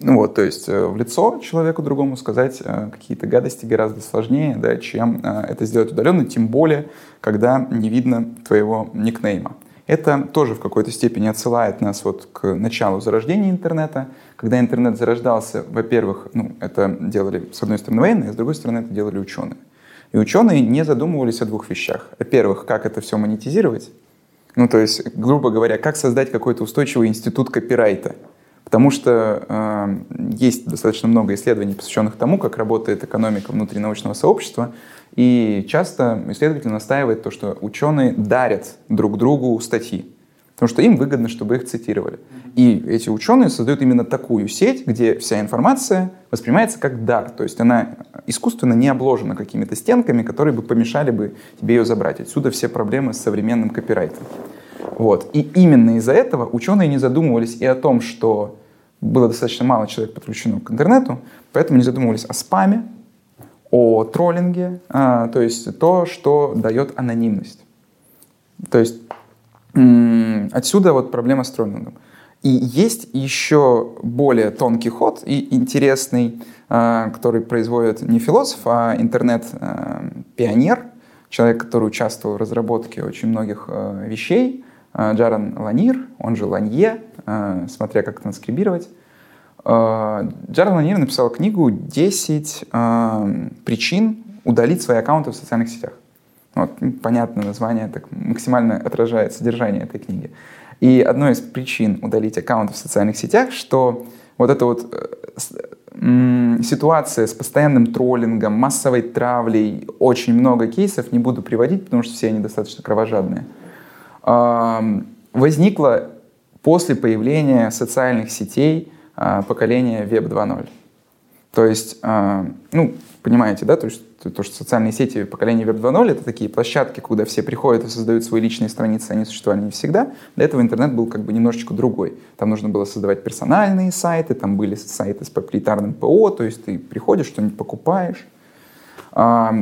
Ну вот, то есть э, в лицо человеку другому сказать э, какие-то гадости гораздо сложнее, да, чем э, это сделать удаленно, тем более, когда не видно твоего никнейма. Это тоже в какой-то степени отсылает нас вот к началу зарождения интернета. Когда интернет зарождался, во-первых, ну, это делали с одной стороны военные, а с другой стороны это делали ученые. И ученые не задумывались о двух вещах. Во-первых, как это все монетизировать. Ну, то есть, грубо говоря, как создать какой-то устойчивый институт копирайта. Потому что э, есть достаточно много исследований, посвященных тому, как работает экономика внутринаучного сообщества, и часто исследователь настаивает то, что ученые дарят друг другу статьи, потому что им выгодно, чтобы их цитировали. И эти ученые создают именно такую сеть, где вся информация воспринимается как дар, то есть она искусственно не обложена какими-то стенками, которые бы помешали бы тебе ее забрать. Отсюда все проблемы с современным копирайтом. Вот. И именно из-за этого ученые не задумывались и о том, что было достаточно мало человек подключено к интернету, поэтому не задумывались о спаме, о троллинге, а, то есть то, что дает анонимность. То есть отсюда вот проблема с троллингом. И есть еще более тонкий ход и интересный, а, который производит не философ, а интернет-пионер, а, человек, который участвовал в разработке очень многих вещей, Джаран Ланир, он же Ланье, смотря как транскрибировать. А, Джаред Ланир написал книгу «10 э, причин удалить свои аккаунты в социальных сетях». Вот, понятное название, так максимально отражает содержание этой книги. И одной из причин удалить аккаунты в социальных сетях, что вот эта вот э, ситуация с постоянным троллингом, массовой травлей, очень много кейсов, не буду приводить, потому что все они достаточно кровожадные, возникла после появления социальных сетей, а, поколения Web 2.0. То есть, а, ну, понимаете, да, то, есть, то, что социальные сети поколения Web 2.0 это такие площадки, куда все приходят и создают свои личные страницы, они существовали не всегда. До этого интернет был как бы немножечко другой. Там нужно было создавать персональные сайты, там были сайты с проприетарным ПО, то есть ты приходишь, что-нибудь покупаешь. А,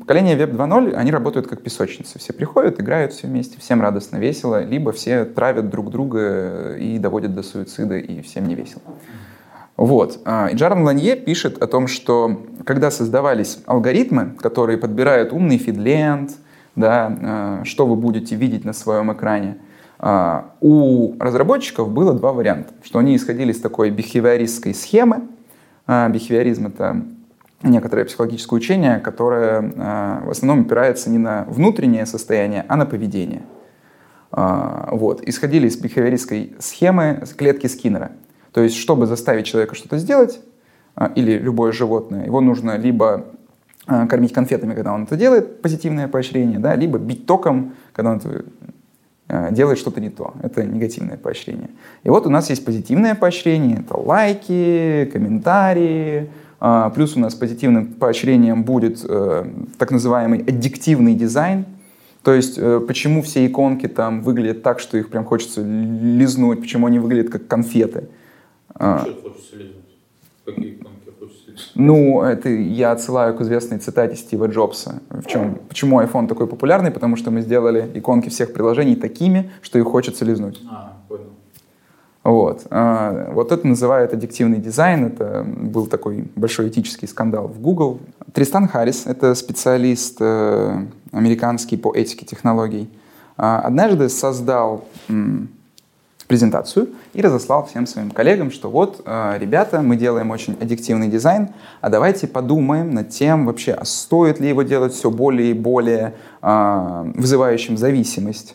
поколение Web 2.0, они работают как песочницы. Все приходят, играют все вместе, всем радостно, весело, либо все травят друг друга и доводят до суицида, и всем не весело. Вот. А, и Джаран Ланье пишет о том, что когда создавались алгоритмы, которые подбирают умный фидленд, да, а, что вы будете видеть на своем экране, у разработчиков было два варианта. Что они исходили из такой бихевиористской схемы. Бихевиоризм — это некоторое психологическое учение, которое в основном опирается не на внутреннее состояние, а на поведение. Вот. Исходили из бихевиористской схемы клетки Скиннера. То есть, чтобы заставить человека что-то сделать, э, или любое животное, его нужно либо э, кормить конфетами, когда он это делает, позитивное поощрение, да, либо бить током, когда он это э, делает что-то не то. Это негативное поощрение. И вот у нас есть позитивное поощрение, это лайки, комментарии, а, плюс у нас позитивным поощрением будет э, так называемый аддиктивный дизайн. То есть э, почему все иконки там выглядят так, что их прям хочется лизнуть, почему они выглядят как конфеты. А. Ну, это я отсылаю к известной цитате Стива Джобса. В чем, почему iPhone такой популярный? Потому что мы сделали иконки всех приложений такими, что их хочется лизнуть. А, понял. Вот. А, вот это называют аддиктивный дизайн. Это был такой большой этический скандал в Google. Тристан Харрис — это специалист э, американский по этике технологий. А, однажды создал презентацию и разослал всем своим коллегам, что вот, э, ребята, мы делаем очень аддиктивный дизайн, а давайте подумаем над тем вообще, а стоит ли его делать все более и более а, вызывающим зависимость,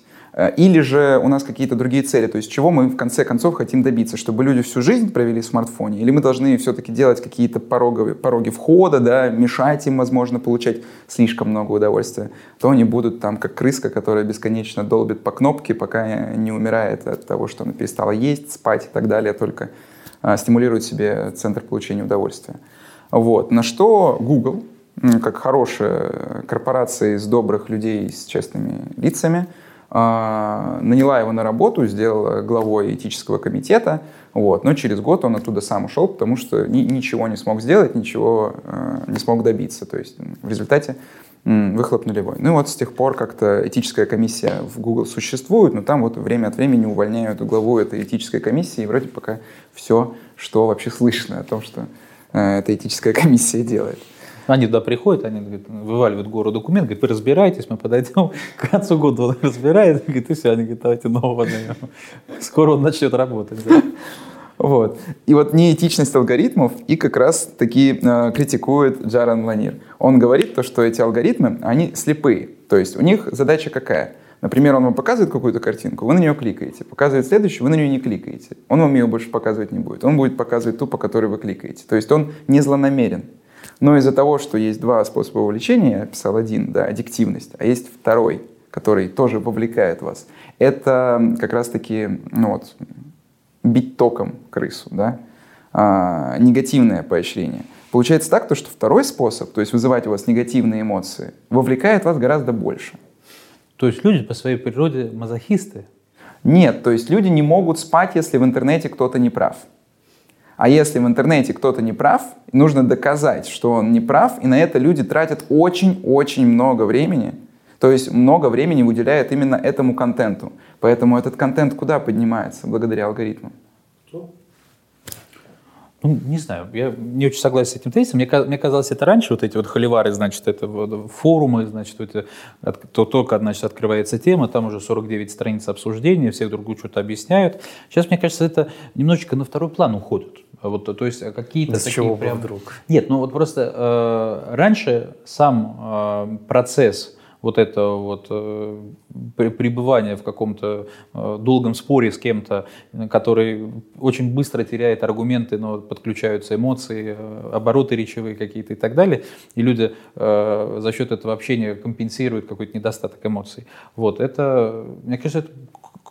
или же у нас какие-то другие цели, то есть чего мы в конце концов хотим добиться, чтобы люди всю жизнь провели в смартфоне, или мы должны все-таки делать какие-то пороги, пороги входа, да, мешать им, возможно, получать слишком много удовольствия, то они будут там как крыска, которая бесконечно долбит по кнопке, пока не умирает от того, что она перестала есть, спать и так далее, только а, стимулирует себе центр получения удовольствия. Вот. На что Google, как хорошая корпорация из добрых людей с честными лицами, а, наняла его на работу, сделала главой этического комитета, вот, но через год он оттуда сам ушел, потому что ни, ничего не смог сделать, ничего э, не смог добиться. То есть в результате выхлоп нулевой. Ну и вот с тех пор как-то этическая комиссия в Google существует, но там вот время от времени увольняют главу этой этической комиссии, и вроде пока все, что вообще слышно о том, что э, эта этическая комиссия делает. Они туда приходят, они говорят, вываливают гору документ, говорят, вы разбирайтесь, мы подойдем к концу года, он разбирает, говорит, и все, они говорят, давайте нового наем. Скоро он начнет работать. Вот. И вот неэтичность алгоритмов и как раз таки э, критикует Джаран Ланир. Он говорит то, что эти алгоритмы, они слепые. То есть у них задача какая? Например, он вам показывает какую-то картинку, вы на нее кликаете. Показывает следующую, вы на нее не кликаете. Он вам ее больше показывать не будет. Он будет показывать ту, по которой вы кликаете. То есть он не злонамерен. Но из-за того, что есть два способа вовлечения, я описал один, да, аддиктивность, а есть второй, который тоже вовлекает вас. Это как раз-таки ну вот, бить током крысу, да, а, негативное поощрение. Получается так, то, что второй способ, то есть вызывать у вас негативные эмоции, вовлекает вас гораздо больше. То есть люди по своей природе мазохисты? Нет, то есть люди не могут спать, если в интернете кто-то не прав. А если в интернете кто-то не прав, нужно доказать, что он не прав, и на это люди тратят очень-очень много времени. То есть много времени выделяют именно этому контенту. Поэтому этот контент куда поднимается благодаря алгоритмам? Ну, не знаю, я не очень согласен с этим тезисом. Мне, мне казалось, это раньше, вот эти вот холивары, значит, это вот форумы, значит, это, то только, значит, открывается тема, там уже 49 страниц обсуждения, все друг другу что-то объясняют. Сейчас, мне кажется, это немножечко на второй план уходит. Вот, то есть какие-то С такие чего прям... вдруг? Нет, ну вот просто э, раньше сам э, процесс вот это вот э, пребывание в каком-то э, долгом споре с кем-то, который очень быстро теряет аргументы, но подключаются эмоции, э, обороты речевые какие-то и так далее, и люди за счет этого общения компенсируют какой-то недостаток эмоций. Вот это, мне кажется, это,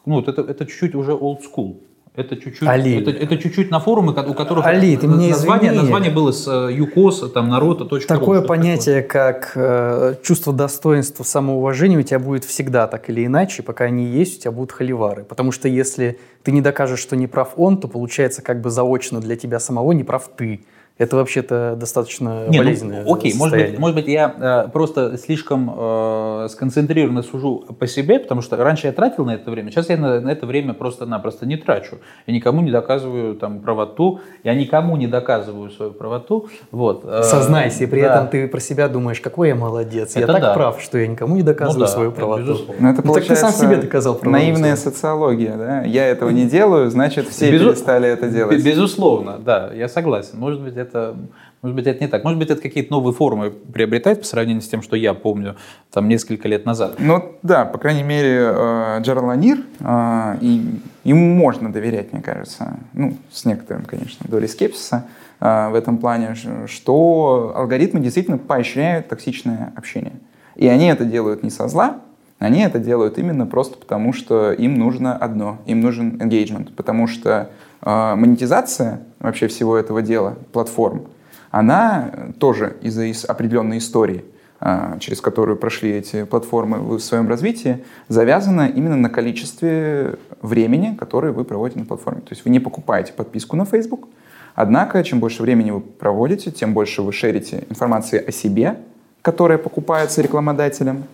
ну, это, это чуть-чуть уже old school. Это чуть-чуть, Али. это, это чуть-чуть на форумы, у которых Али, ты мне название, название было с э, ЮКОС, там, народа, точка Такое понятие, такое. как э, чувство достоинства, самоуважения у тебя будет всегда так или иначе, пока они есть, у тебя будут холивары. Потому что если ты не докажешь, что не прав он, то получается как бы заочно для тебя самого не прав ты. Это вообще-то достаточно Не, болезненное ну, Окей, может быть, может быть, я э, просто слишком э, сконцентрированно сужу по себе, потому что раньше я тратил на это время, сейчас я на, на это время просто-напросто не трачу. Я никому не доказываю там правоту, я никому не доказываю свою правоту. Вот, э, Сознайся, и при да. этом ты про себя думаешь, какой я молодец, это я так да. прав, что я никому не доказываю ну, да, свою правоту. Но это ну, так ты сам себе доказал правоту. Наивная социология, да? Я этого не делаю, значит, все Безу... перестали это делать. Безусловно, да, я согласен. Может быть, это, может быть, это не так. Может быть, это какие-то новые формы приобретает по сравнению с тем, что я помню там несколько лет назад. Ну да, по крайней мере, э, Джарланир, э, и ему можно доверять, мне кажется, ну, с некоторым, конечно, долей скепсиса э, в этом плане, что алгоритмы действительно поощряют токсичное общение. И они это делают не со зла, они это делают именно просто потому, что им нужно одно, им нужен engagement, потому что э, монетизация вообще всего этого дела, платформ, она тоже из-за из определенной истории, э, через которую прошли эти платформы в своем развитии, завязана именно на количестве времени, которое вы проводите на платформе. То есть вы не покупаете подписку на Facebook, однако чем больше времени вы проводите, тем больше вы шерите информации о себе, которая покупается рекламодателем,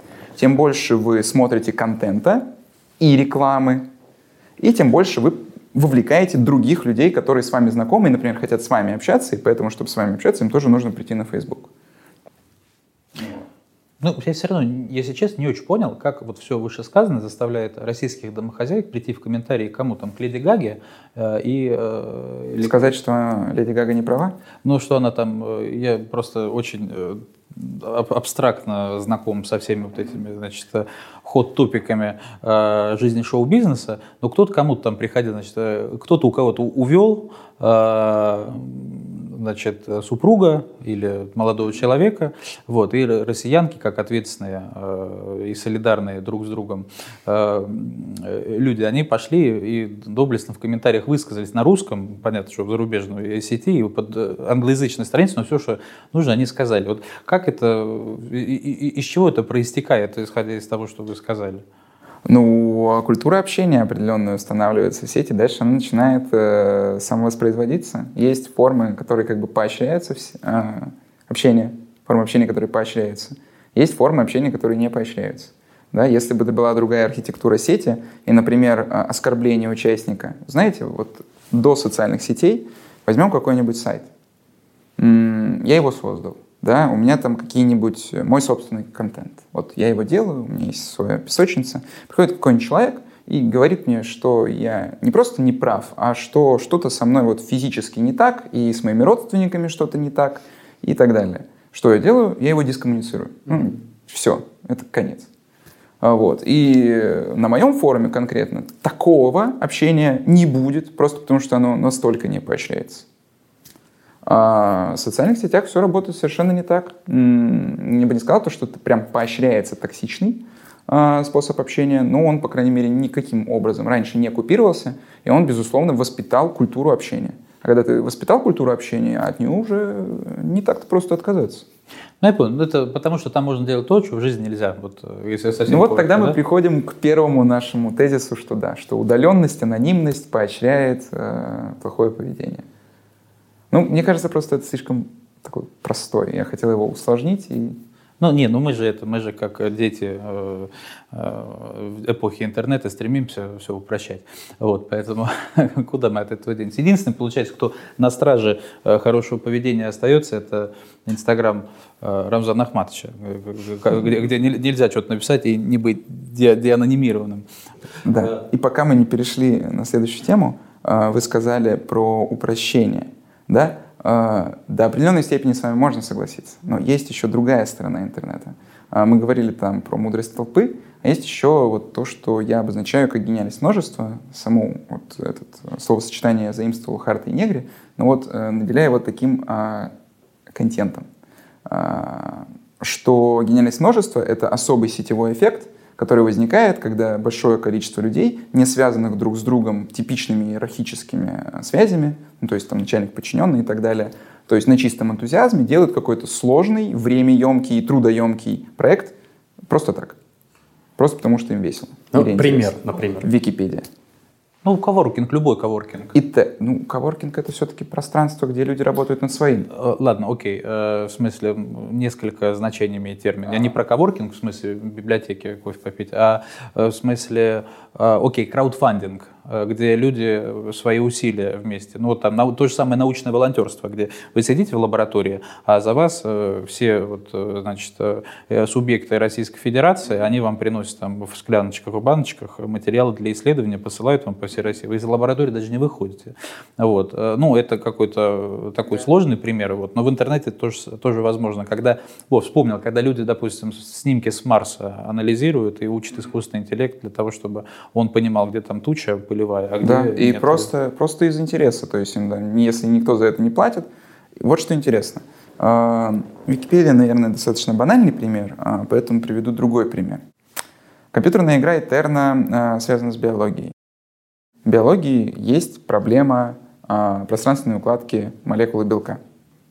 тем больше вы смотрите контента и рекламы, и тем больше вы вовлекаете других людей, которые с вами знакомы и, например, хотят с вами общаться, и поэтому, чтобы с вами общаться, им тоже нужно прийти на Facebook. Ну, я все равно, если честно, не очень понял, как вот все вышесказанное заставляет российских домохозяек прийти в комментарии кому там, к Леди Гаге э, и... Э, Сказать, что Леди Гага не права? Ну, что она там... Э, я просто очень э, абстрактно знаком со всеми вот этими, значит, ход-топиками э, жизни шоу-бизнеса, но кто-то кому-то там приходил, значит, э, кто-то у кого-то увел, э, значит, супруга или молодого человека, вот, и россиянки, как ответственные э, и солидарные друг с другом э, люди, они пошли и доблестно в комментариях высказались на русском, понятно, что в зарубежной сети, и под англоязычной странице, но все, что нужно, они сказали. Вот как это, из чего это проистекает, исходя из того, что вы сказали? Ну, а культура общения определенная устанавливается в сети, дальше она начинает э, самовоспроизводиться. Есть формы, которые как бы поощряются, э, общение, формы общения, которые поощряются. Есть формы общения, которые не поощряются. Да, если бы это была другая архитектура сети, и, например, э, оскорбление участника, знаете, вот до социальных сетей возьмем какой-нибудь сайт. Я его создал да, у меня там какие-нибудь, э, мой собственный контент. Вот я его делаю, у меня есть своя песочница. Приходит какой-нибудь человек и говорит мне, что я не просто не прав, а что что-то со мной вот физически не так, и с моими родственниками что-то не так, и так далее. Что я делаю? Я его дискоммуницирую. Ну, все, это конец. А вот. И на моем форуме конкретно такого общения не будет, просто потому что оно настолько не поощряется. А в социальных сетях все работает совершенно не так. Я бы не сказал, то, что это прям поощряется токсичный а, способ общения, но он, по крайней мере, никаким образом раньше не оккупировался, и он, безусловно, воспитал культуру общения. А когда ты воспитал культуру общения, от нее уже не так-то просто отказаться. Ну, я понял. Это потому, что там можно делать то, что в жизни нельзя. Вот, если совсем ну, вот тогда да? мы приходим к первому нашему тезису, что да, что удаленность, анонимность поощряет э, плохое поведение. Ну, мне кажется, просто это слишком такой простой. Я хотел его усложнить и ну, не, ну мы же это, мы же как дети э, э, эпохи интернета стремимся все упрощать. Вот, поэтому куда мы от этого денемся? Единственный, получается, кто на страже э, хорошего поведения остается, это Инстаграм э, Рамзана Ахматовича, где, где нельзя что-то написать и не быть де, деанонимированным. Да, и пока мы не перешли на следующую тему, э, вы сказали про упрощение – да, э, до определенной степени с вами можно согласиться. Но есть еще другая сторона интернета. Э, мы говорили там про мудрость толпы, а есть еще вот то, что я обозначаю как гениальность множества. Само вот это словосочетание я заимствовал Харта и Негри, но вот э, наделяя вот таким э, контентом, э, что гениальность множества — это особый сетевой эффект — который возникает, когда большое количество людей, не связанных друг с другом типичными иерархическими э, связями, ну, то есть там начальник подчиненный и так далее, то есть на чистом энтузиазме делают какой-то сложный, времяемкий и трудоемкий проект просто так. Просто потому, что им весело. Ну, пример, например. Википедия. Ну, коворкинг, любой коворкинг. И те, ну, коворкинг это все-таки пространство, где люди работают над своим. Э, ладно, окей. Э, в смысле, несколько значений имеет термин. Я не про коворкинг, в смысле библиотеки кофе попить, а э, в смысле, окей, краудфандинг. Э, где люди свои усилия вместе. Ну, вот там то же самое научное волонтерство, где вы сидите в лаборатории, а за вас э, все вот, э, значит, субъекты Российской Федерации, они вам приносят там в скляночках, в баночках материалы для исследования, посылают вам по всей России. Вы из лаборатории даже не выходите. Вот. Ну, это какой-то такой сложный пример, вот. но в интернете тоже, тоже возможно. Когда, вот, вспомнил, когда люди, допустим, снимки с Марса анализируют и учат искусственный интеллект для того, чтобы он понимал, где там туча, пылевая, а где Да, и просто, просто из интереса, то есть да, если никто за это не платит. Вот что интересно. А, Википедия, наверное, достаточно банальный пример, а, поэтому приведу другой пример. Компьютерная игра Этерна а, связана с биологией. В биологии есть проблема пространственной укладки молекулы белка.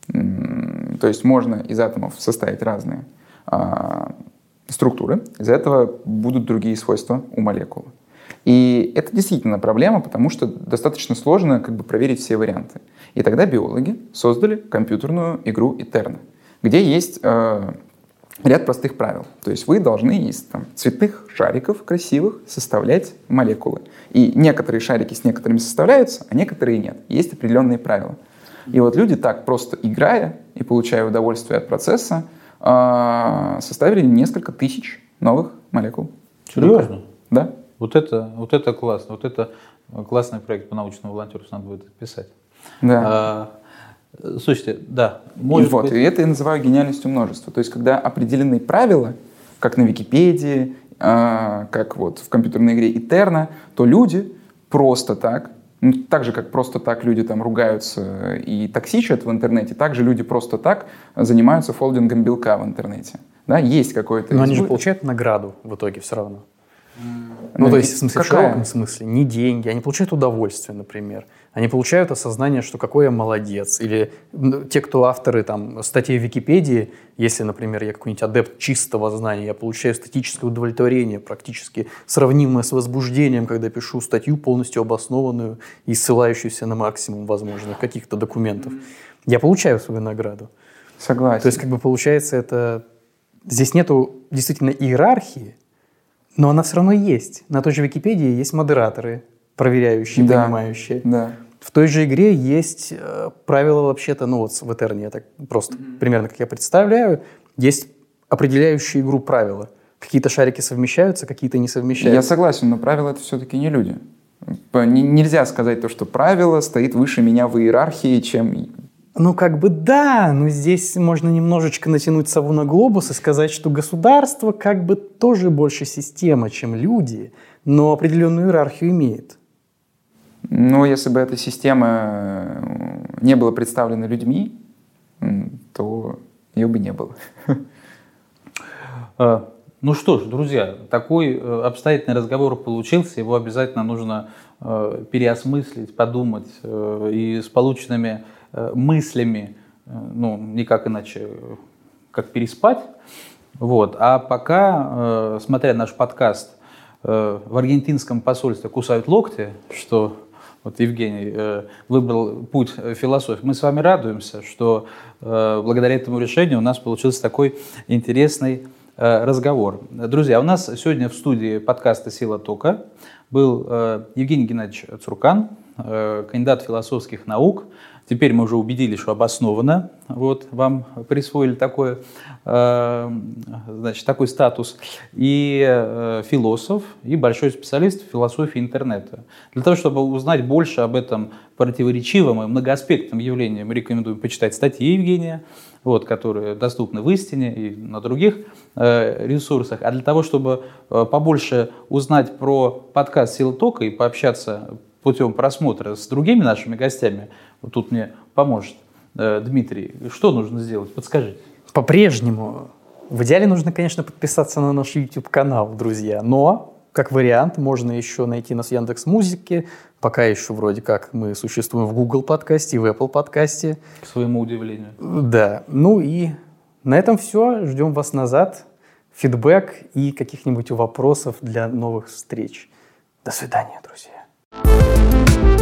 То есть можно из атомов составить разные структуры, из-за этого будут другие свойства у молекулы. И это действительно проблема, потому что достаточно сложно как бы проверить все варианты. И тогда биологи создали компьютерную игру Eterna, где есть э, ряд простых правил. То есть вы должны из там, цветных шариков красивых составлять молекулы. И некоторые шарики с некоторыми составляются, а некоторые нет. Есть определенные правила. И вот люди так просто играя и получая удовольствие от процесса, э, составили несколько тысяч новых молекул. Серьезно? Да. Вот это, вот это классно. Вот это классный проект по научному волонтерству надо будет писать. Да. А, слушайте, да. Может и вот, быть... и это я называю гениальностью множества. То есть, когда определены правила, как на Википедии, э, как вот в компьютерной игре Eterna, то люди просто так ну, так же, как просто так люди там ругаются и токсичат в интернете, так же люди просто так занимаются фолдингом белка в интернете. Да, есть какой-то... Но они же получают награду в итоге все равно. Ну, ну, то есть, в смысле, какая? в широком смысле, не деньги, они получают удовольствие, например. Они получают осознание, что какой я молодец. Или ну, те, кто авторы там, статей в Википедии, если, например, я какой-нибудь адепт чистого знания, я получаю эстетическое удовлетворение, практически сравнимое с возбуждением, когда пишу статью полностью обоснованную и ссылающуюся на максимум возможных каких-то документов. Я получаю свою награду. Согласен. То есть, как бы получается, это... Здесь нету действительно иерархии, но она все равно есть. На той же Википедии есть модераторы, проверяющие, да, принимающие. Да. В той же игре есть э, правила вообще-то, ну вот в Этерне, я так просто mm-hmm. примерно как я представляю, есть определяющие игру правила. Какие-то шарики совмещаются, какие-то не совмещаются. Я согласен, но правила это все-таки не люди. Нельзя сказать то, что правило стоит выше меня в иерархии, чем ну, как бы да, но здесь можно немножечко натянуть сову на глобус и сказать, что государство как бы тоже больше система, чем люди, но определенную иерархию имеет. Ну, если бы эта система э, не была представлена людьми, то ее бы не было. А, ну что ж, друзья, такой э, обстоятельный разговор получился, его обязательно нужно э, переосмыслить, подумать и с полученными мыслями, э, ну, никак иначе, как переспать. Вот. А пока, э, смотря наш подкаст, в аргентинском посольстве кусают локти, что вот Евгений выбрал путь философии. Мы с вами радуемся, что благодаря этому решению у нас получился такой интересный разговор. Друзья, у нас сегодня в студии подкаста «Сила тока» был Евгений Геннадьевич Цуркан, кандидат философских наук, Теперь мы уже убедились, что обоснованно вот, вам присвоили такой, э, значит, такой статус. И э, философ, и большой специалист в философии интернета. Для того, чтобы узнать больше об этом противоречивом и многоаспектном явлении, мы рекомендуем почитать статьи Евгения, вот, которые доступны в «Истине» и на других э, ресурсах. А для того, чтобы побольше узнать про подкаст «Сила тока» и пообщаться путем просмотра с другими нашими гостями, вот тут мне поможет э, Дмитрий, что нужно сделать? Подскажите. По-прежнему, в идеале нужно, конечно, подписаться на наш YouTube-канал, друзья, но как вариант, можно еще найти нас в Яндекс Музыке. Пока еще вроде как мы существуем в Google подкасте и в Apple подкасте. К своему удивлению. Да. Ну и на этом все. Ждем вас назад. Фидбэк и каких-нибудь вопросов для новых встреч. До свидания, друзья.